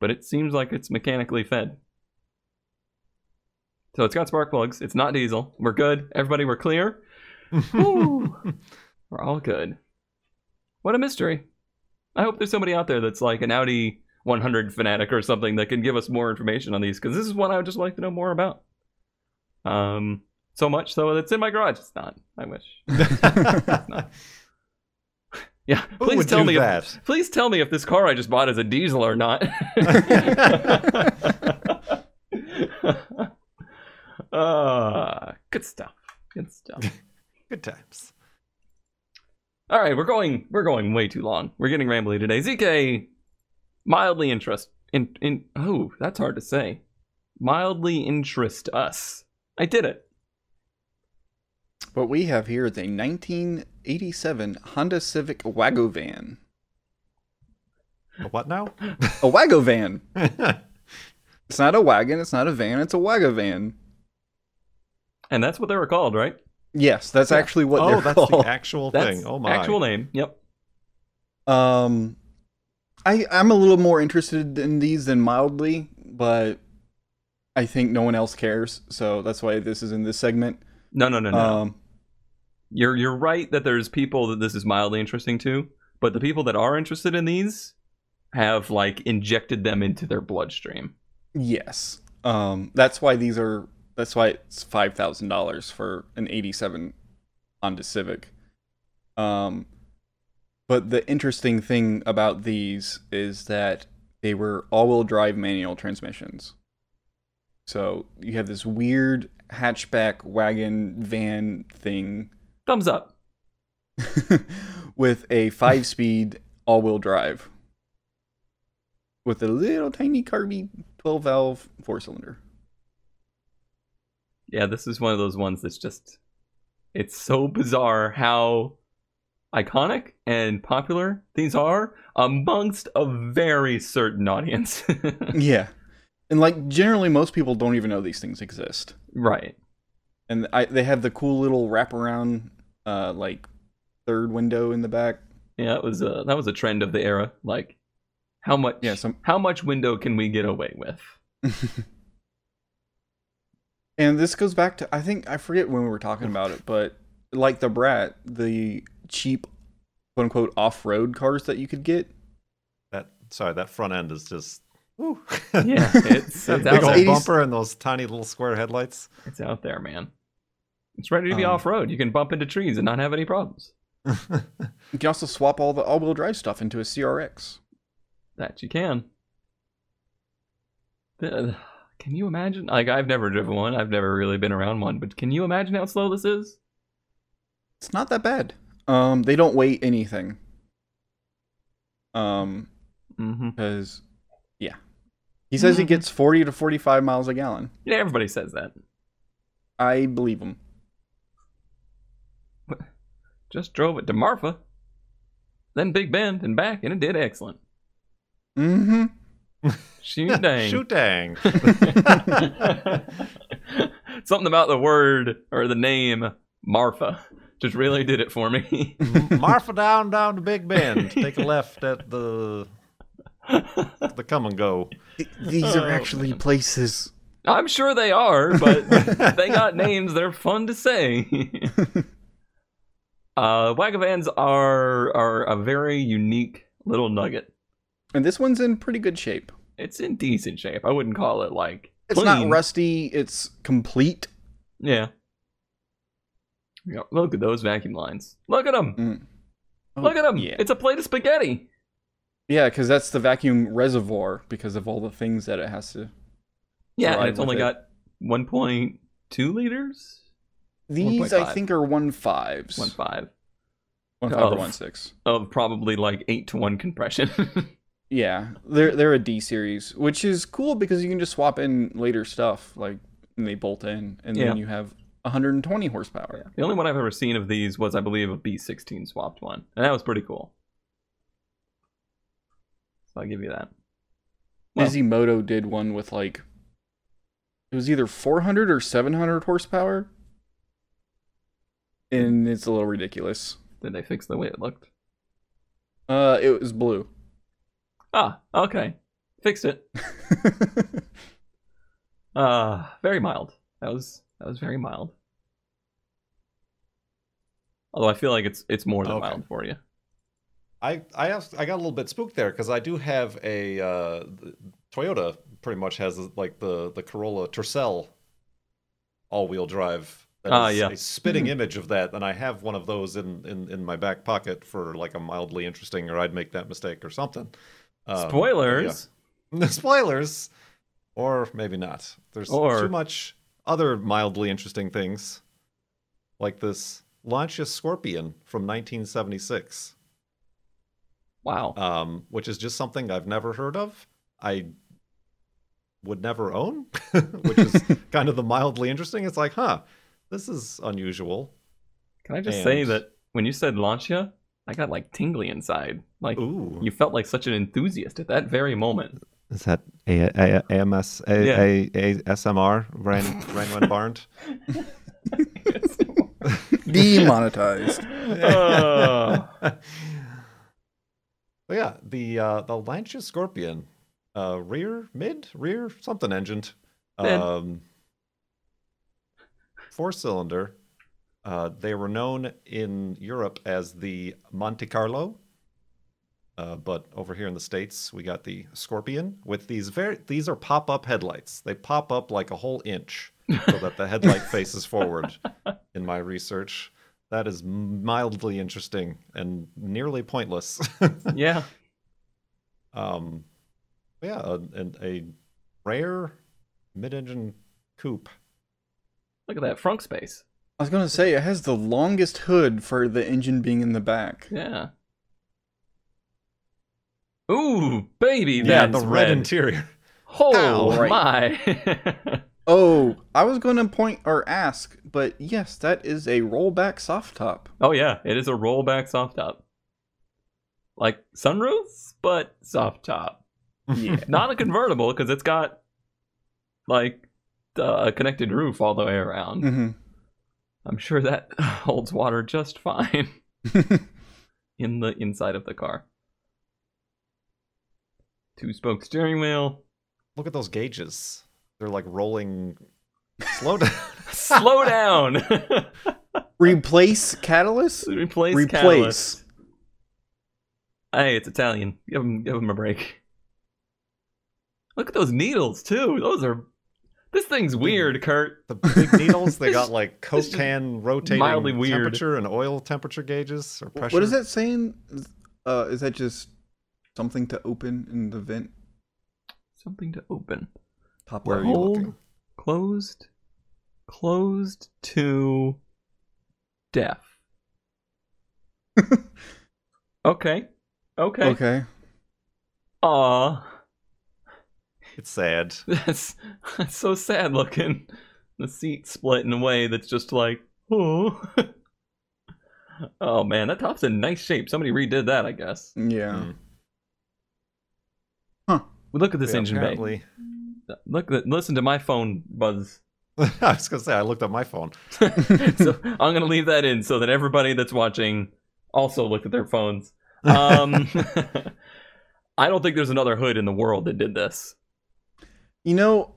but it seems like it's mechanically fed. So it's got spark plugs. It's not diesel. We're good. Everybody, we're clear. We're all good. What a mystery. I hope there's somebody out there that's like an Audi 100 fanatic or something that can give us more information on these because this is one I would just like to know more about. Um, so much so that it's in my garage. It's not. I wish. Yeah, Who please tell me. If, please tell me if this car I just bought is a diesel or not. uh, good stuff. Good stuff. good times. All right, we're going. We're going way too long. We're getting rambly today. ZK, mildly interest in in. Oh, that's hard to say. Mildly interest us. I did it. What we have here is a 1987 Honda Civic Wagovan. A what now? A Wagovan. It's not a wagon. It's not a van. It's a Wagovan. And that's what they were called, right? Yes, that's Yeah. actually what oh, they're that's called. the actual That's thing. Oh my. actual name. Yep. Um, I I'm a little more interested in these than mildly, but I think no one else cares, so that's why this is in this segment. No, no, no, no. Um, You're you're right that there's people that this is mildly interesting to, but the people that are interested in these have like injected them into their bloodstream. yes. Um, that's why these are. That's why it's five thousand dollars for an '87 Honda Civic. Um, but the interesting thing about these is that they were all-wheel drive manual transmissions. So you have this weird hatchback wagon van thing Thumbs up. with a five speed all wheel drive with a little tiny carby 12 valve four cylinder. Yeah, this is one of those ones that's just it's so bizarre how iconic and popular these are amongst a very certain audience. Yeah. And like generally most people don't even know these things exist. right. And I, they have the cool little wraparound uh like third window in the back. Yeah, that was a that was a trend of the era. Like how much Yeah, some how much window can we get away with? And this goes back to I think I forget when we were talking about it, but like the Brat, the cheap quote unquote off road cars that you could get. That sorry, that front end is just. Woo. Yeah, it's that it's big old 80s bumper and those tiny little square headlights. It's out there, man. It's ready to be Um, off road. You can bump into trees and not have any problems. You can also swap all the all wheel drive stuff into a CRX. That you can. The- Can you imagine? Like, I've never driven one. I've never really been around one. But can you imagine how slow this is? It's not that bad. Um, they don't weigh anything. Um, Mm-hmm. because yeah, he says he Mhm. gets forty to forty-five miles a gallon. Yeah, everybody says that. I believe him. Just drove it to Marfa, then Big Bend and back, and it did excellent. Mm-hmm. Shoot dang. Shoot dang. Something about the word or the name Marfa just really did it for me. Marfa down down to Big Bend. Take a left at the the come and go. These Oh, are actually man. places. I'm sure they are, but they got names. They're fun to say. uh, Wagovans are are a very unique little nugget. And this one's in pretty good shape. It's in decent shape. I wouldn't call it like It's not rusty. It's complete. Yeah. Yeah, Look at those vacuum lines. Look at them. Mm. Oh, Look at them. Yeah, It's a plate of spaghetti. yeah, because that's the vacuum reservoir because of all the things that it has to. Yeah, and it's only with got 1.2 liters. These I think are one fives. One five One five or Oh. one six. of probably like eight to one compression. Yeah, they're they're a D series, which is cool because you can just swap in later stuff like and they bolt in, and Yeah. then you have 120 horsepower. Yeah. the only one I've ever seen of these was, I believe, a B16 swapped one, and that was pretty cool. So I'll give you that. Well- Izimoto did one with like it was either 400 or 700 horsepower, and it's a little ridiculous. Did they fix the way it looked? Uh, it was blue. Ah, okay, fixed it. Uh, very mild. That was that was very mild. Although I feel like it's it's more than Okay. mild for you. I I asked, I got a little bit spooked there because I do have a uh, Toyota. Pretty much has like the the Corolla Tercel all-wheel drive. Ah, is yeah. a spitting image of that, and I have one of those in, in in my back pocket for like a mildly interesting, or I'd make that mistake or something. Um, Spoilers. yeah. Spoilers, or maybe not. There's Or- too much other mildly interesting things, like this Lancia Scorpion from 1976 Wow. um, which is just something I've never heard of. I would never own, which is kind of the mildly interesting. It's like, huh, this is unusual. Can I just say that when you said Lancia, I got like tingly inside. Like Ooh, you felt like such an enthusiast at that very moment. is that a, a, AMS a, Yeah. a, a SMR ran ran when barned? Demonetized. Uh, So yeah, the uh, the Lancia Scorpion, uh, rear, mid, rear, something engined, Mid. um, four cylinder. Uh, they were known in Europe as the Monte Carlo, uh, but over here in the states we got the Scorpion with these very these are pop up headlights. They pop up like a whole inch so that the headlight faces forward. In my research, that is mildly interesting and nearly pointless. yeah. um, yeah, a, a, a rare mid-engine coupe. Look at that front space. I was gonna say it has the longest hood for the engine being in the back. Yeah. Ooh, baby, yeah, that's the red, red. interior. Oh Ow. my! Oh, I was gonna point or ask, but yes, that is a rollback soft top. oh yeah, it is a rollback soft top, like sunroofs, but soft top. Yeah. Not a convertible because it's got like a connected roof all the way around. hmm I'm sure that holds water just fine in the inside of the car. Two spoke steering wheel. Look at those gauges. They're like rolling. Slow down. Slow down. Replace catalyst. Replace. Replace. catalyst. Hey, it's Italian. Give him, give him a break. Look at those needles too. Those are. This thing's weird, Kurt. The big needles. They got like it's Coke can rotating mildly weird. temperature and oil temperature gauges or pressure. What is that saying? Uh, is that just something to open in the vent? Something to open. Top Where are level. you Hold. looking? Closed. Closed to deaf. okay. Okay. Okay. Aw. It's sad. That's that's so sad looking. The seat split in a way that's just like, oh. oh man, that top's in nice shape. Somebody redid that, I guess. Yeah. Mm. Look at this Yeah, engine bay. Apparently- Look, listen to my phone buzz. I was gonna say I looked at my phone. so I'm gonna leave that in so that everybody that's watching also look at their phones. Um, I don't think there's another hood in the world that did this. You know,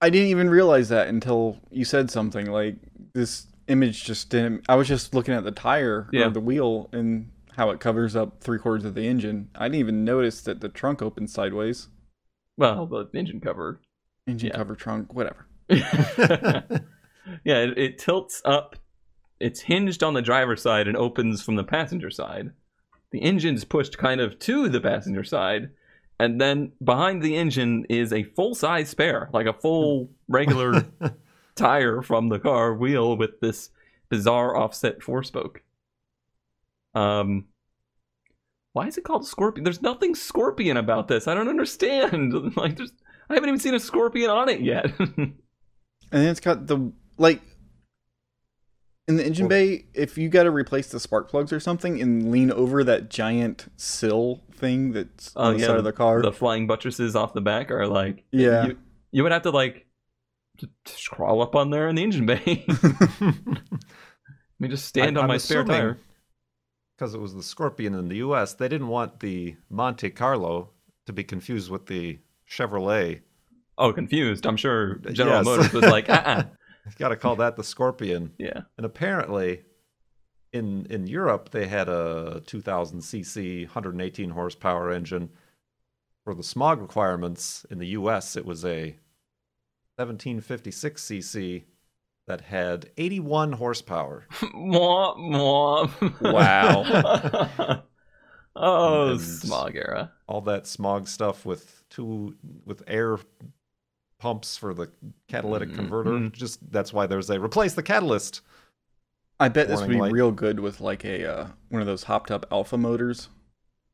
I didn't even realize that until you said something. Like this image just didn't. I was just looking at the tire Yeah. or the wheel and how it covers up three quarters of the engine. I didn't even notice that the trunk opens sideways. Well, the engine cover. Engine Yeah. cover, trunk, whatever. yeah, it, it tilts up. It's hinged on the driver's side and opens from the passenger side. The engine's pushed kind of to the passenger side, and then behind the engine is a full size spare, like a full regular tire from the car wheel with this bizarre offset four spoke. Um, why is it called Scorpion? There's nothing Scorpion about this. I don't understand. like, there's, I haven't even seen a Scorpion on it yet. And then it's got the like in the engine bay. If you got to replace the spark plugs or something, and lean over that giant sill thing that's Oh, on the yeah, side of the car. the flying buttresses off the back are like Yeah. you, you would have to like just crawl up on there in the engine bay. Let me just stand I'm- on I'm my spare tire. Because it was the Scorpion in the U.S. They didn't want the Monte Carlo to be confused with the Chevrolet. Oh, confused. I'm sure General Yes. Motors was like, uh-uh. Got to call that the Scorpion. yeah. And apparently, in in Europe, they had a 2000 cc, 118 horsepower engine. For the smog requirements in the U.S., it was a 1756 cc that had 81 horsepower. Mwah, mwah. Wow. oh, And- smog era. all that smog stuff with two with air pumps for the catalytic Mhm. converter. Just that's why there's a replace the catalyst. I bet this would be light. real good with like a uh, one of those hopped up alpha motors.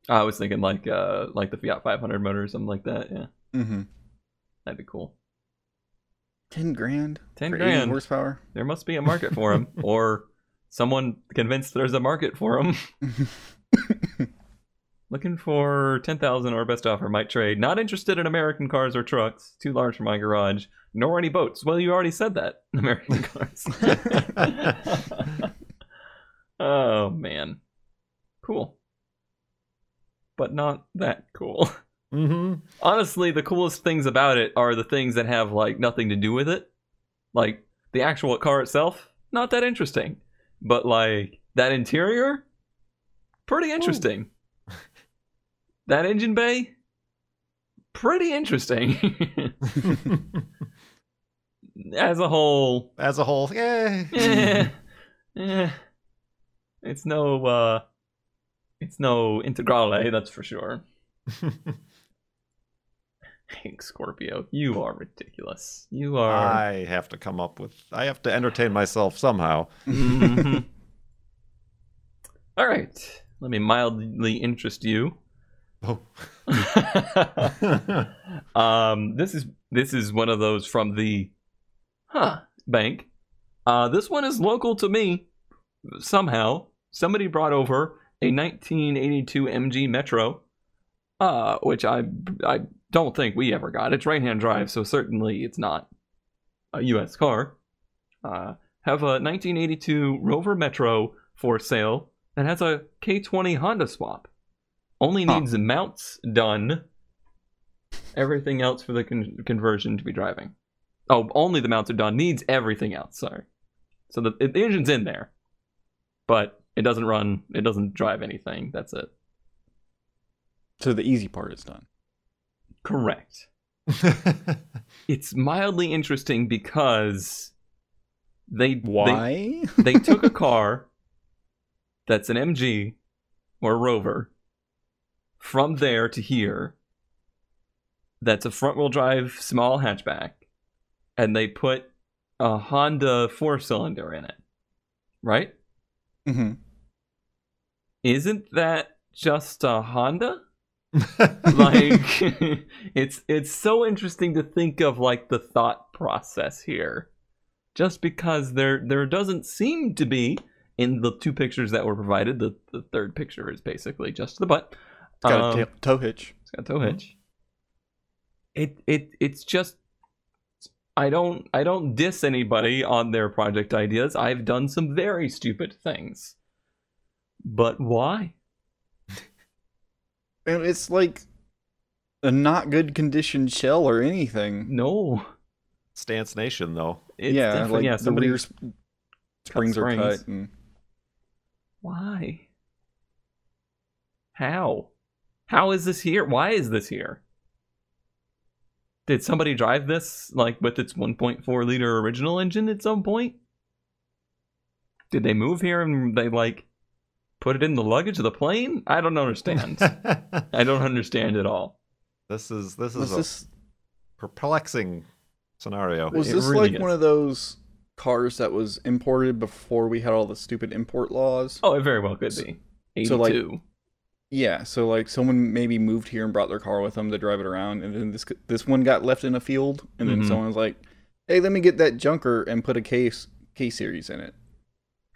I was thinking like uh like the Fiat 500 motor or something like that. Yeah, Mm-hmm. that'd be cool. Ten grand. 10 for grand. horsepower. There must be a market for them, or someone convinced there's a market for them. Looking for 10,000 or best offer might trade. Not interested in American cars or trucks. Too large for my garage. Nor any boats. Well, you already said that. American cars. oh, man. Cool. But not that cool. Mm-hmm. Honestly, the coolest things about it are the things that have, like, nothing to do with it. Like, the actual car itself, not that interesting. But, like, that interior, pretty interesting. that engine bay, pretty interesting. As a whole, As a whole, yeah. eh, eh, it's no, uh, it's no Integrale, that's for sure. Hank Scorpio, you are ridiculous. You are. I have to come up with. I have to entertain myself somehow. Mhm. All right, let me mildly interest you. Oh. um, this is this is one of those from the huh bank. Uh, this one is local to me somehow. Somebody brought over a 1982 MG Metro, uh, which I I don't think we ever got. It's right-hand drive, so certainly it's not a U.S. car. Uh, have a 1982 Rover Metro for sale that has a K20 Honda swap. Only needs the mounts done. Everything else for the con- conversion to be driving. Oh, only the mounts are done. Needs everything else. Sorry. So the, the engine's in there, but it doesn't run. It doesn't drive anything. That's it. so the easy part is done. Correct. It's mildly interesting because they they, Why? they took a car that's an MG or a Rover from there to here that's a front wheel drive small hatchback, and they put a Honda four cylinder in it, right? hmm Isn't that just a Honda? like it's it's so interesting to think of like the thought process here. Just because there there doesn't seem to be in the two pictures that were provided the, the third picture is basically just the butt. It's got Um, a tail, tow hitch. it's got a tow hitch. It it it's just i don't i don't diss anybody on their project ideas. I've done some very stupid things. But why And it's like a not good condition shell or anything. no Stance Nation, though. it's yeah, like yeah the somebody rear sp- springs are springs. cut. And Why? How? How is this here? Why is this here? Did somebody drive this like with its 1.4 liter original engine at some point? Did they move here and they like put it in the luggage of the plane? I don't understand. I don't understand at all. this is this is was a this perplexing scenario. was It this really like is. one of those cars that was imported before we had all the stupid import laws? Oh, it very well could be. 82. So, like- Yeah, so like someone maybe moved here and brought their car with them to drive it around, and then this this one got left in a field, and then Mhm. someone was like, "Hey, let me get that junker and put a case K series in it."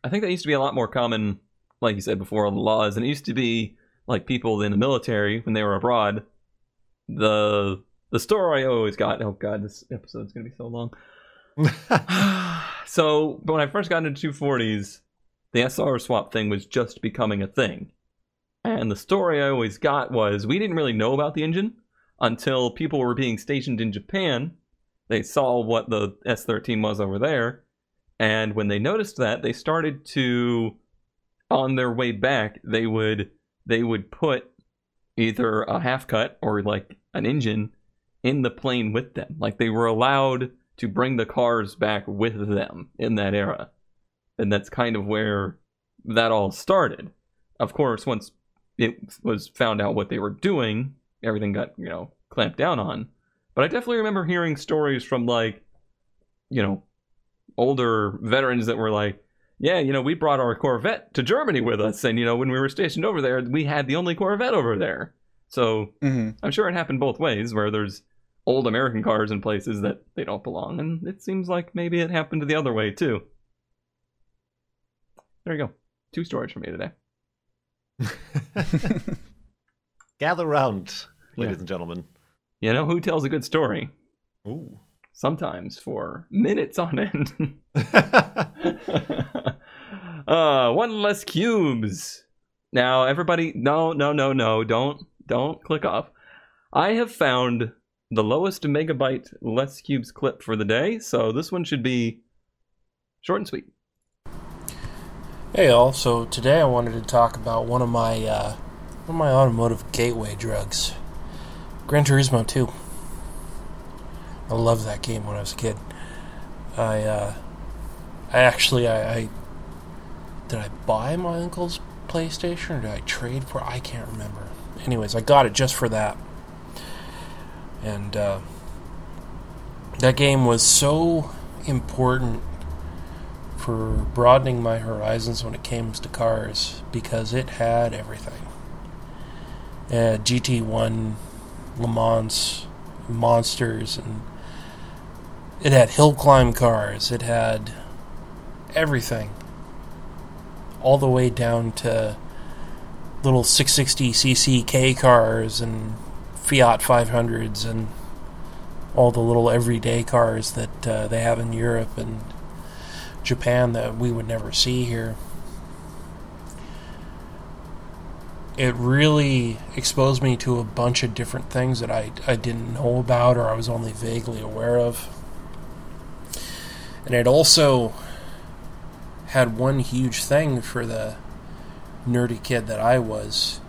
I think that used to be a lot more common, like you said before, on the laws, and it used to be like people in the military when they were abroad. The the story I always got. Oh god, this episode's gonna be so long. so, but when I first got into 240s, the SR swap thing was just becoming a thing. And the story I always got was we didn't really know about the engine until people were being stationed in Japan. They saw what the S13 was over there. And when they noticed that, they started to on their way back, they would they would put either a half cut or like an engine in the plane with them. Like they were allowed to bring the cars back with them in that era. And that's kind of where that all started. Of course, once it was found out what they were doing, everything got, you know, clamped down on. But I definitely remember hearing stories from like, you know, older veterans that were like, yeah, you know, we brought our Corvette to Germany with us, and you know, when we were stationed over there, we had the only Corvette over there. So hmm I'm sure it happened both ways, where there's old American cars in places that they don't belong, and it seems like maybe it happened the other way too. There you go, two stories for me today. Gather round, ladies Yeah. and gentlemen. You know who tells a good story? Ooh. Sometimes for minutes on end. uh, one less cubes. Now, everybody, no, no, no, no, don't, don't click off. I have found the lowest megabyte less cubes clip for the day, so this one should be short and sweet. Hey all, so today I wanted to talk about one of my uh, one of my automotive gateway drugs, Gran Turismo 2. I loved that game when I was a kid. I uh, I actually I, I did I buy my uncle's PlayStation or did I trade for? I can't remember. Anyways, I got it just for that, and uh, that game was so important for broadening my horizons when it came to cars because it had everything. Had GT1, Le Mans, monsters, and it had hill climb cars. It had everything, all the way down to little 660cc K cars and Fiat 500s and all the little everyday cars that uh, they have in Europe and Japan that we would never see here. It really exposed me to a bunch of different things that I, I didn't know about or I was only vaguely aware of. And it also had one huge thing for the nerdy kid that I was.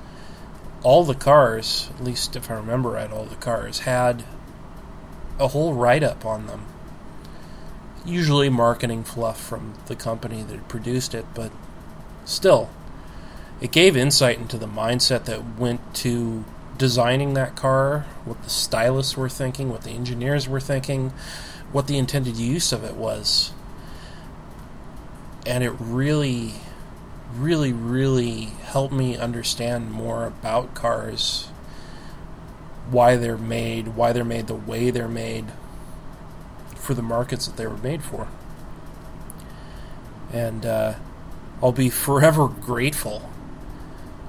All the cars, at least if I remember right, all the cars had a whole write up on them usually marketing fluff from the company that produced it, but still, it gave insight into the mindset that went to designing that car, what the stylists were thinking, what the engineers were thinking, what the intended use of it was. And it really, really, really helped me understand more about cars, why they're made, why they're made the way they're made for the markets that they were made for. And uh, I'll be forever grateful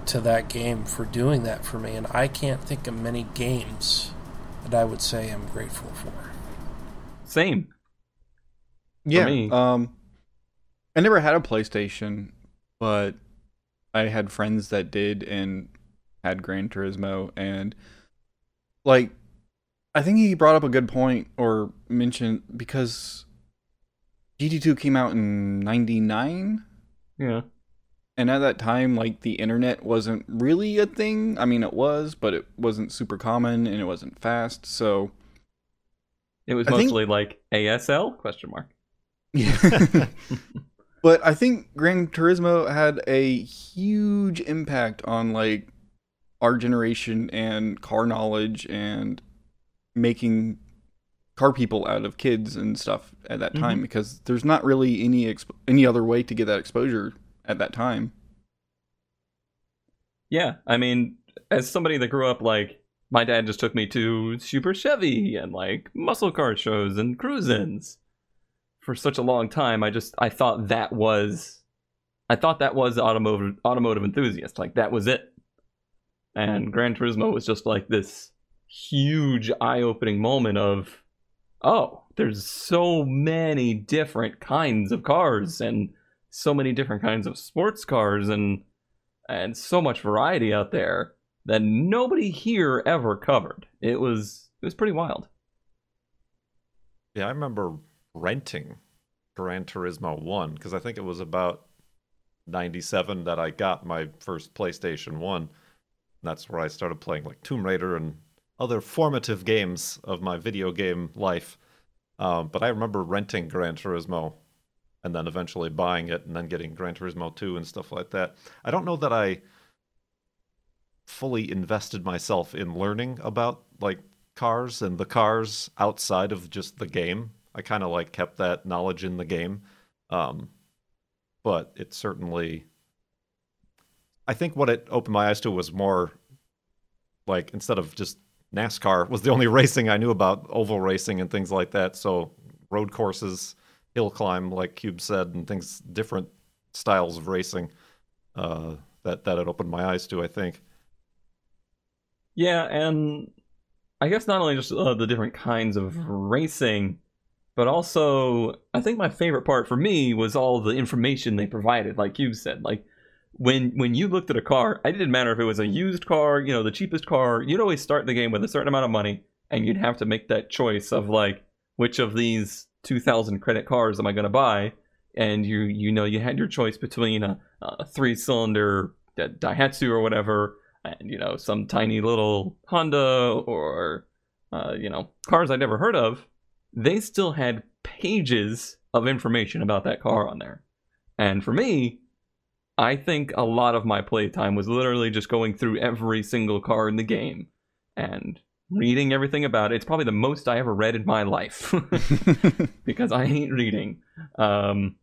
to that game for doing that for me. And I can't think of many games that I would say I'm grateful for. Same. Yeah. me. Um, I never had a PlayStation, but I had friends that did and had Gran Turismo, and like, I think he brought up a good point or mentioned because GT2 came out in '99. Yeah. And at that time, like the internet wasn't really a thing. I mean, it was, but it wasn't super common and it wasn't fast. So, It was I think- mostly like ASL question mark. yeah. but I think Gran Turismo had a huge impact on like our generation and car knowledge and making car people out of kids and stuff at that time Mhm. because there's not really any exp- any other way to get that exposure at that time. Yeah, I mean, as somebody that grew up like my dad just took me to Super Chevy and like muscle car shows and cruise-ins for such a long time. I just I thought that was I thought that was automotive automotive enthusiast. Like that was it. And Gran Turismo was just like this huge eye-opening moment of oh, there's so many different kinds of cars and so many different kinds of sports cars and and so much variety out there that nobody here ever covered. It was it was pretty wild. Yeah, I remember renting Gran Turismo 1 because I think it was about 97 that I got my first PlayStation 1. That's where I started playing like Tomb Raider and other formative games of my video game life. Um, but I remember renting Gran Turismo and then eventually buying it and then getting Gran Turismo 2 and stuff like that. I don't know that I fully invested myself in learning about like cars and the cars outside of just the game. I kind of like kept that knowledge in the game. Um, but it certainly I think what it opened my eyes to was more like instead of just NASCAR was the only racing I knew about oval racing and things like that. So road courses, hill climb, like Cube said, and things different styles of racing. Uh, that that it opened my eyes to. I think. Yeah, and I guess not only just uh, the different kinds of racing, but also I think my favorite part for me was all the information they provided. Like you said, like when when you looked at a car, it didn't matter if it was a used car, you know, the cheapest car. You'd always start the game with a certain amount of money, and you'd have to make that choice of like which of these two thousand credit cars am I going to buy? And you you know you had your choice between a, a three cylinder Daihatsu or whatever and you know some tiny little Honda or uh, you know cars I'd never heard of, they still had pages of information about that car on there. And for me, I think a lot of my playtime was literally just going through every single car in the game and reading everything about it. It's probably the most I ever read in my life because I hate reading. Um,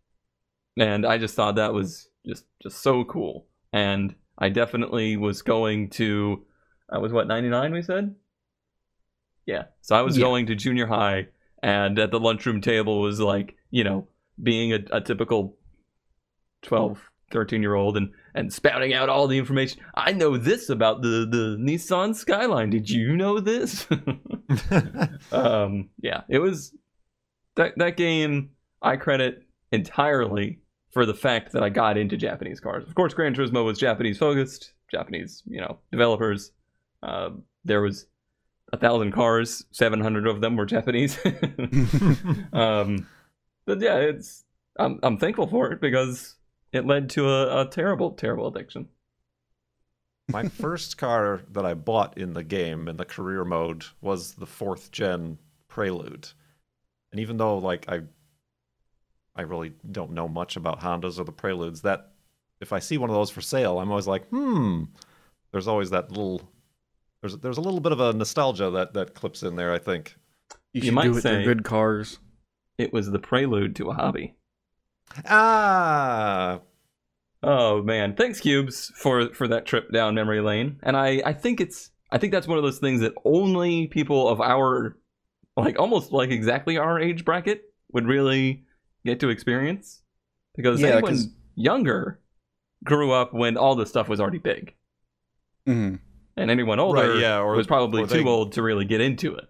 and I just thought that was just just so cool. And I definitely was going to. I was what ninety nine. We said. Yeah, so I was Yeah. going to junior high, and at the lunchroom table was like you know being a, a typical 12, 13 year old and and spouting out all the information. I know this about the the Nissan Skyline. Did you know this? um, yeah, it was that that game. I credit entirely for the fact that I got into Japanese cars. Of course, Gran Turismo was Japanese focused, Japanese, you know, developers. Uh, there was a thousand cars, seven hundred of them were Japanese. um, but yeah, it's I'm I'm thankful for it because it led to a, a terrible, terrible addiction. My first car that I bought in the game in the career mode was the fourth gen Prelude. And even though like I I really don't know much about Hondas or the Preludes, that if I see one of those for sale, I'm always like, hmm. There's always that little There's there's a little bit of a nostalgia that that clips in there. I think. You You should might do it say- good cars. It was the prelude to a hobby. Ah, Oh man, thanks Cubes for for that trip down memory lane. And I I think it's I think that's one of those things that only people of our like almost like exactly our age bracket would really get to experience because Yeah, anyone 'cause- younger grew up when all this stuff was already big. hmm And anyone older Right, yeah, or- was probably or too they- old to really get into it.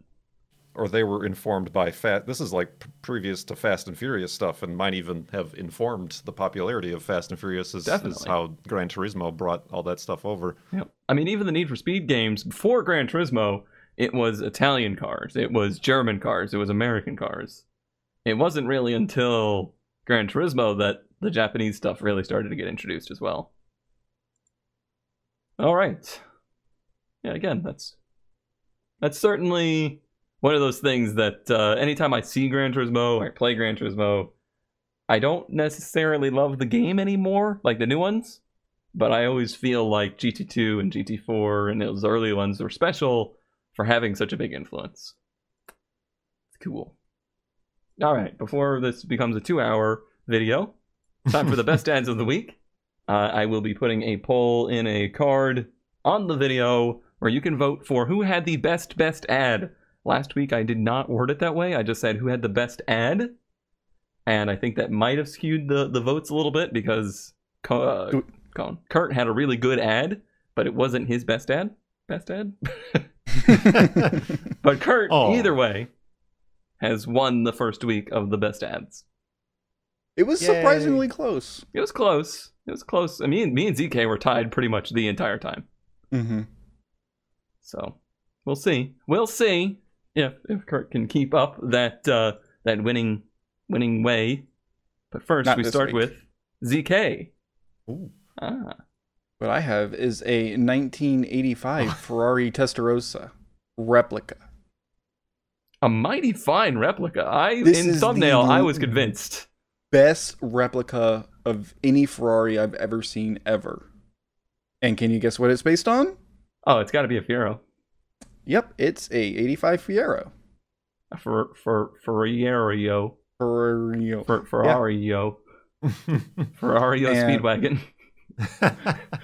or they were informed by fat. This is like p- previous to Fast and Furious stuff, and might even have informed the popularity of Fast and Furious. Is, is how Gran Turismo brought all that stuff over. Yep. I mean, even the Need for Speed games before Gran Turismo, it was Italian cars, it was German cars, it was American cars. It wasn't really until Gran Turismo that the Japanese stuff really started to get introduced as well. All right. Yeah, again, that's that's certainly one of those things that uh, anytime I see Gran Turismo or I play Gran Turismo, I don't necessarily love the game anymore, like the new ones but I always feel like GT2 and GT4 and those early ones were special for having such a big influence. It's cool. All right, before this becomes a two hour video, time for the best ads of the week. Uh, I will be putting a poll in a card on the video where you can vote for who had the best, best ad. Last week I did not word it that way. I just said who had the best ad. And I think that might have skewed the, the votes a little bit because uh, Do- Kurt had a really good ad, but it wasn't his best ad. Best ad? but Kurt, Oh. either way, has won the first week of the best ads. It was Yay. surprisingly close. It was close. It was close. I mean, me and ZK were tied pretty much the entire time. hmm So we'll see. We'll see if if Kurt can keep up that uh, that winning winning way. But first, Not we start week. with ZK. Ooh. Ah, What I have is a 1985 Ferrari Testarossa replica. a mighty fine replica. I This in thumbnail, I was convinced. Best replica of any Ferrari I've ever seen ever. And can you guess what it's based on? Oh, it's got to be a Fiero. Yep, it's a 85 Fiero. For for Ferrario. Ferrari. For Ferrario. Ferrario And- Speedwagon.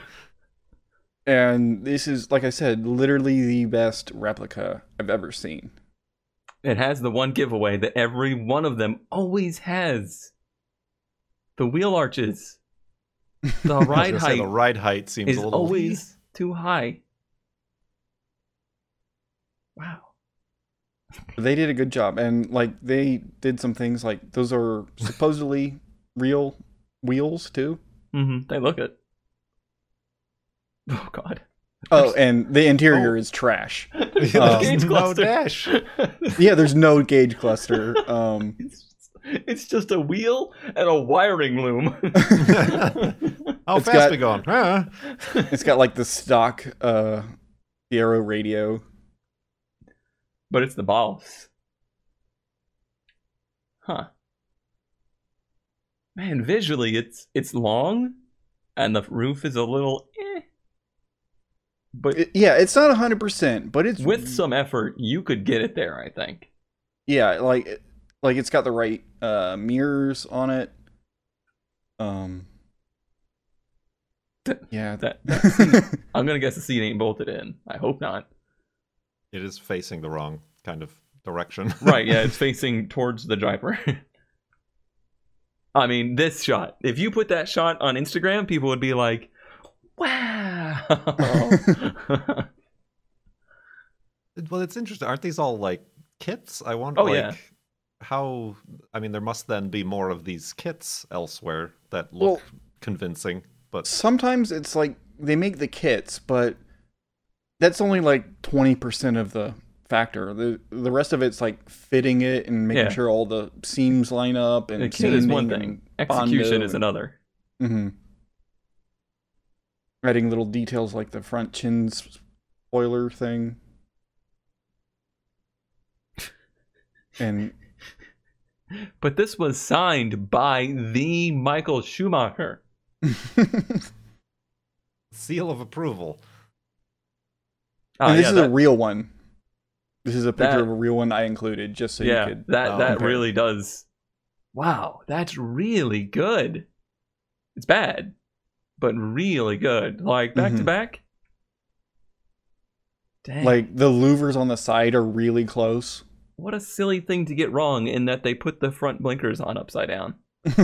And this is, like I said, literally the best replica I've ever seen. It has the one giveaway that every one of them always has. The wheel arches. The ride gonna say, height the ride height seems is a little always too high. Wow. They did a good job. And, like, they did some things like those are supposedly real wheels, too. Mm-hmm. They look it. Oh God. Oh, and the interior Oh. is trash. There's Um, Gauge no cluster. dash. Yeah, there's no gauge cluster. Um, it's, just, it's just a wheel and a wiring loom. How It's fast got- we going? Huh? it's got like the stock uh Fiero radio. But it's the boss. Huh. Man, visually it's it's long and the roof is a little eh. But It- yeah, it's not hundred percent, but it's with some effort you could get it there, I think. yeah, like like it's got the right uh mirrors on it. Um. Yeah. That, that seat, I'm gonna guess the seat ain't bolted in. I hope not. It is facing the wrong kind of direction. Right, yeah, it's facing towards the driver. I mean, this shot. If you put that shot on Instagram, people would be like, "Wow." well, it's interesting. Aren't these all like kits? I wonder. Oh, like, yeah. How? I mean, there must then be more of these kits elsewhere that look Well- convincing. But Sometimes it's like they make the kits, but that's only like twenty percent of the factor. The the rest of it's like fitting it and making Yeah. sure all the seams line up and the kid is one thing. Execution is and- another. Mm-hmm. Adding little details like the front chin spoiler thing. And But this was signed by the Michael Schumacher. seal of approval. Oh, and this yeah, is that, a real one. This is a picture That- of a real one I included just so yeah, you could. that uh, that compare. really does. Wow, that's really good. It's bad, but really good. Like back to Mhm. back. Dang. like the louvers on the side are really close. what a silly thing to get wrong in that they put the front blinkers on upside down.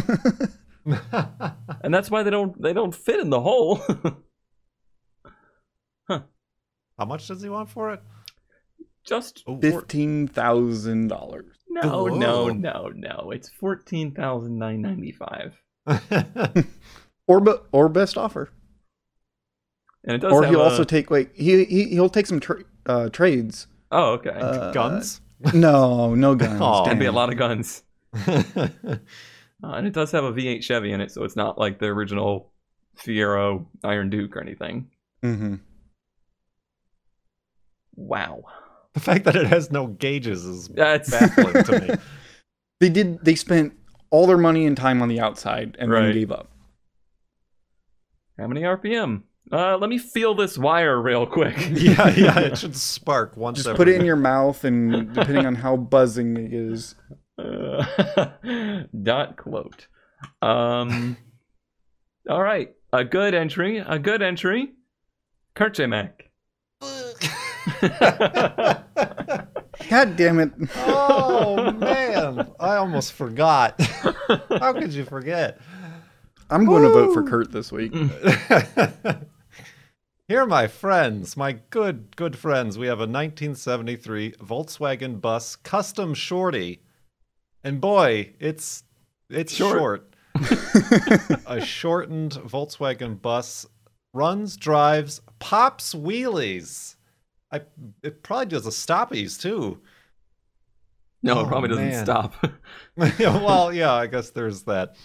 And that's why they don't they don't fit in the hole. How much does he want for it? Just Oh, Fifteen thousand dollars. no, no, Whoa. no, no. It's fourteen thousand nine ninety five, Or be- or best offer. and it does. Or he'll a- also take wait he, he he'll take some tra- uh, trades. Oh, okay. Uh, Guns? No, no guns. Aw. Can be a lot of guns, uh, and it does have a V8 Chevy in it, so it's not like the original Fiero Iron Duke or anything. Mhm. Wow, the fact that it has no gauges is that's baffling to me. They did. They spent all their money and time on the outside and Right. then gave up. how many RPM? Uh, let me feel this wire real quick. yeah, yeah, it should spark once Just every put it in your mouth, and depending on how buzzing it is, Uh, dot quote. Um. all right, a good entry. A good entry. Kurt J. Mac. God damn it! oh man, I almost forgot. How could you forget? I'm going to vote for Kurt this week. Here, my friends, my good, good friends, we have a 1973 Volkswagen bus custom shorty, and boy, it's it's Short. short. a shortened Volkswagen bus runs, drives, pops wheelies. I it probably does a stoppies too. No, Oh, it probably doesn't man. stop. Well, yeah, I guess there's that.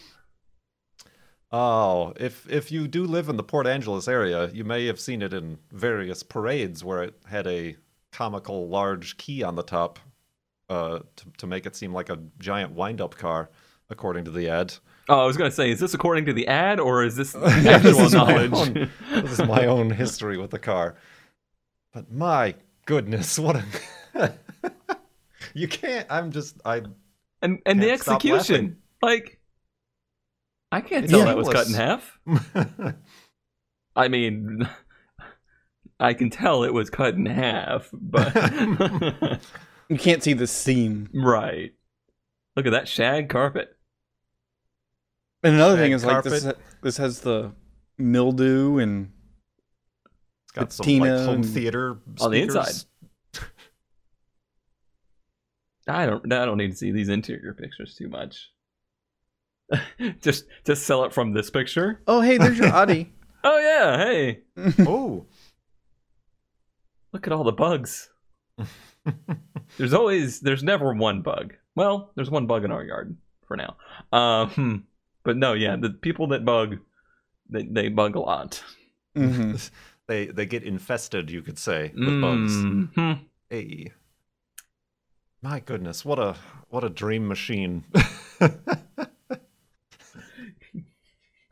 Oh, if if you do live in the Port Angeles area, you may have seen it in various parades where it had a comical large key on the top uh, to, to make it seem like a giant wind-up car, according to the ad. Oh, I was gonna say, is this according to the ad or is this Yeah, this actual is my knowledge? own- This is my own history with the car. But my goodness, what a you can't. I'm just I. and and the Can't stop execution, like, I can't It's tell that was cut in half. I mean, I can tell it was cut in half, but You can't see the seam. right. Look at that shag carpet. And another Shag thing is like this. This has the mildew and It's got It's some Tina like home and- theater On the speakers. inside. I don't. I don't need to see these interior pictures too much. just, just sell it from this picture. oh hey, there's your Audi. Oh yeah, hey, Oh, look at all the bugs. there's always, there's never one bug. Well, there's one bug in our yard for now. Um, but no, yeah, the people that bug, they, they bug a lot. Mhm. They they get infested, you could say, with bugs. Mhm. Hey, my goodness, what a what a dream machine.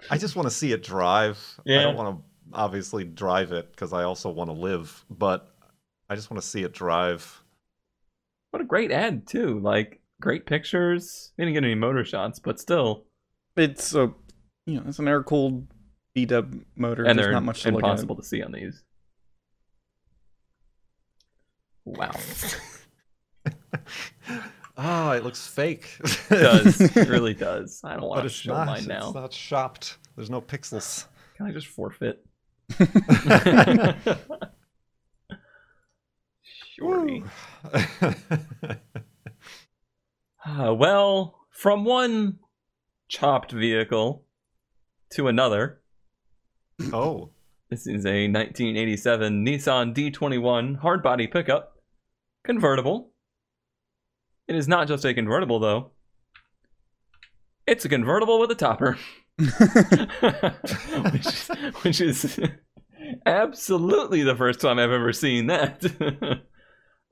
I just want to see it drive. I don't want to obviously drive it because I also want to live, but I just want to see it drive. What a great ad too! Like great pictures. We didn't get any motor shots, but still, It's a, you know, it's an air cooled V Dub motor. and There's they're not much to look at. impossible to see on these. Wow, Ah, it looks fake. it does it really does. I don't but want to it's show not. mine now. It's not shopped. There's no pixels. Can I just forfeit? Shorty. Uh, well, from one chopped vehicle to another. Oh, This is a 1987 Nissan D21 hardbody pickup, convertible. It is not just a convertible, though. It's a convertible with a topper, which, is, which is absolutely the first time I've ever seen that.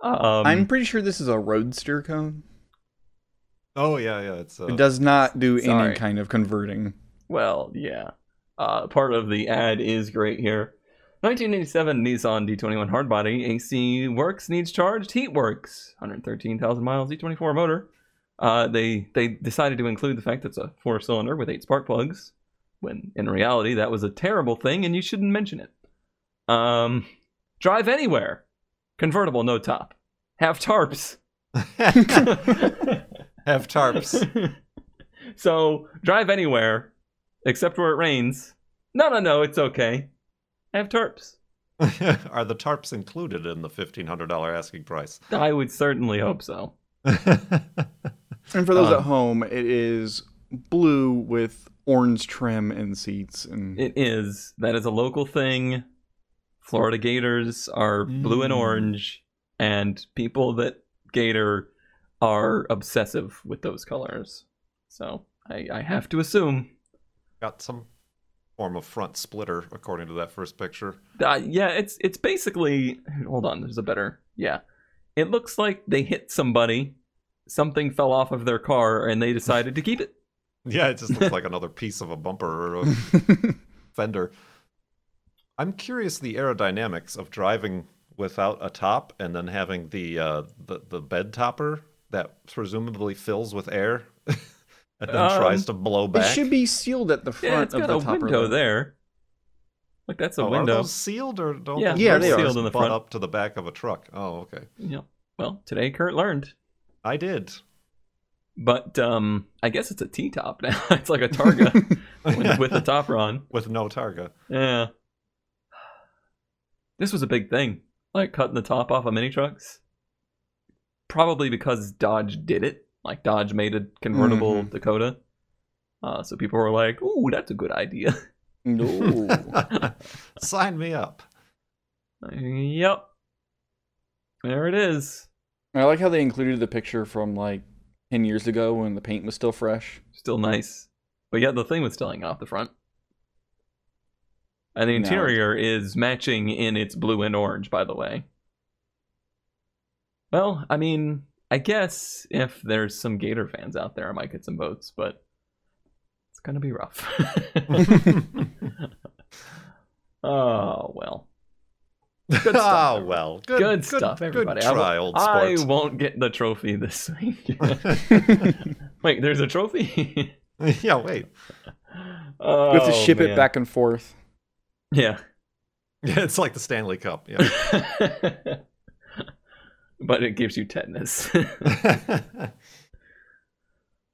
um, I'm pretty sure this is a roadster cone. oh yeah, yeah. It's uh, It does not do sorry. any kind of converting. Well, yeah. Uh, part of the ad is great here. 1987 Nissan D21 hardbody AC Works needs charged. Heat Works, 113,000 miles Z24 motor. Uh, they they decided to include the fact that it's a four cylinder with eight spark plugs, when in reality that was a terrible thing and you shouldn't mention it. Um, drive anywhere, convertible, no top, have tarps. Have tarps. so drive anywhere, except where it rains. No, no, no, it's okay. I have tarps. Are the tarps included in the fifteen hundred dollar asking price? I would certainly hope so. And for those Um, at home, it is blue with orange trim and seats. And It is. That is a local thing. Florida Gators are blue and Mm. orange, and people that Gator are obsessive with those colors. So I, I have to assume. Got some form of front splitter, according to that first picture. Uh, yeah, it's it's basically. Hold on, there's a better. Yeah, it looks like they hit somebody. Something fell off of their car, and they decided to keep it. Yeah, it just looks like another piece of a bumper or a fender. I'm curious the aerodynamics of driving without a top and then having the uh, the the bed topper that presumably fills with air and then Um, tries to blow back. it should be sealed at the front Yeah, it's of got the a topper. window though. there. Like that's a Oh, Are window. those sealed or don't? Yeah, Yeah, doors they are. sealed in the butt front. up to the back of a truck. Oh, okay. Yeah. Well, today Kurt learned. I did. But um, I guess it's a T top now. it's like a Targa with, with the topper on. with no targa. Yeah. This was a big thing, like cutting the top off of mini trucks. Probably because Dodge did it. Like Dodge made a convertible Mhm. Dakota. Uh, so people were like, "Ooh, that's a good idea." No. Sign me up. yep. There it is. I like how they included the picture from like 10 years ago when the paint was still fresh. Still nice. But yeah, the thing was still hanging off the front. And the No. interior is matching in its blue and orange, by the way. Well, I mean, I guess if there's some Gator fans out there, I might get some votes, but it's gonna be rough. oh well. Good stuff, oh well, good, Good, stuff, everybody. Good I, try, won't- old I won't get the trophy this week. Wait, there's a trophy? yeah, wait. oh, we have to oh, ship man. it back and forth. Yeah. Yeah, it's like the Stanley Cup. Yeah. But it gives you tetanus.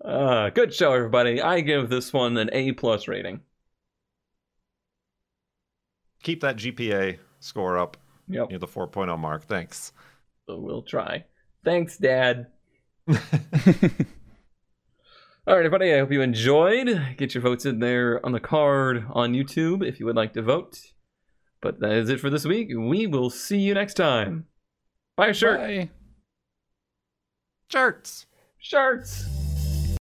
uh, good show, everybody. I give this one an A plus rating. Keep that GPA score up Yep, near the 4.0 mark. Thanks. so we'll try. Thanks, Dad. All right, everybody. I hope you enjoyed. Get your votes in there on the card on YouTube if you would like to vote. But that is it for this week. We will see you next time. Buy a shirt. Bye. Shirts. Shirts.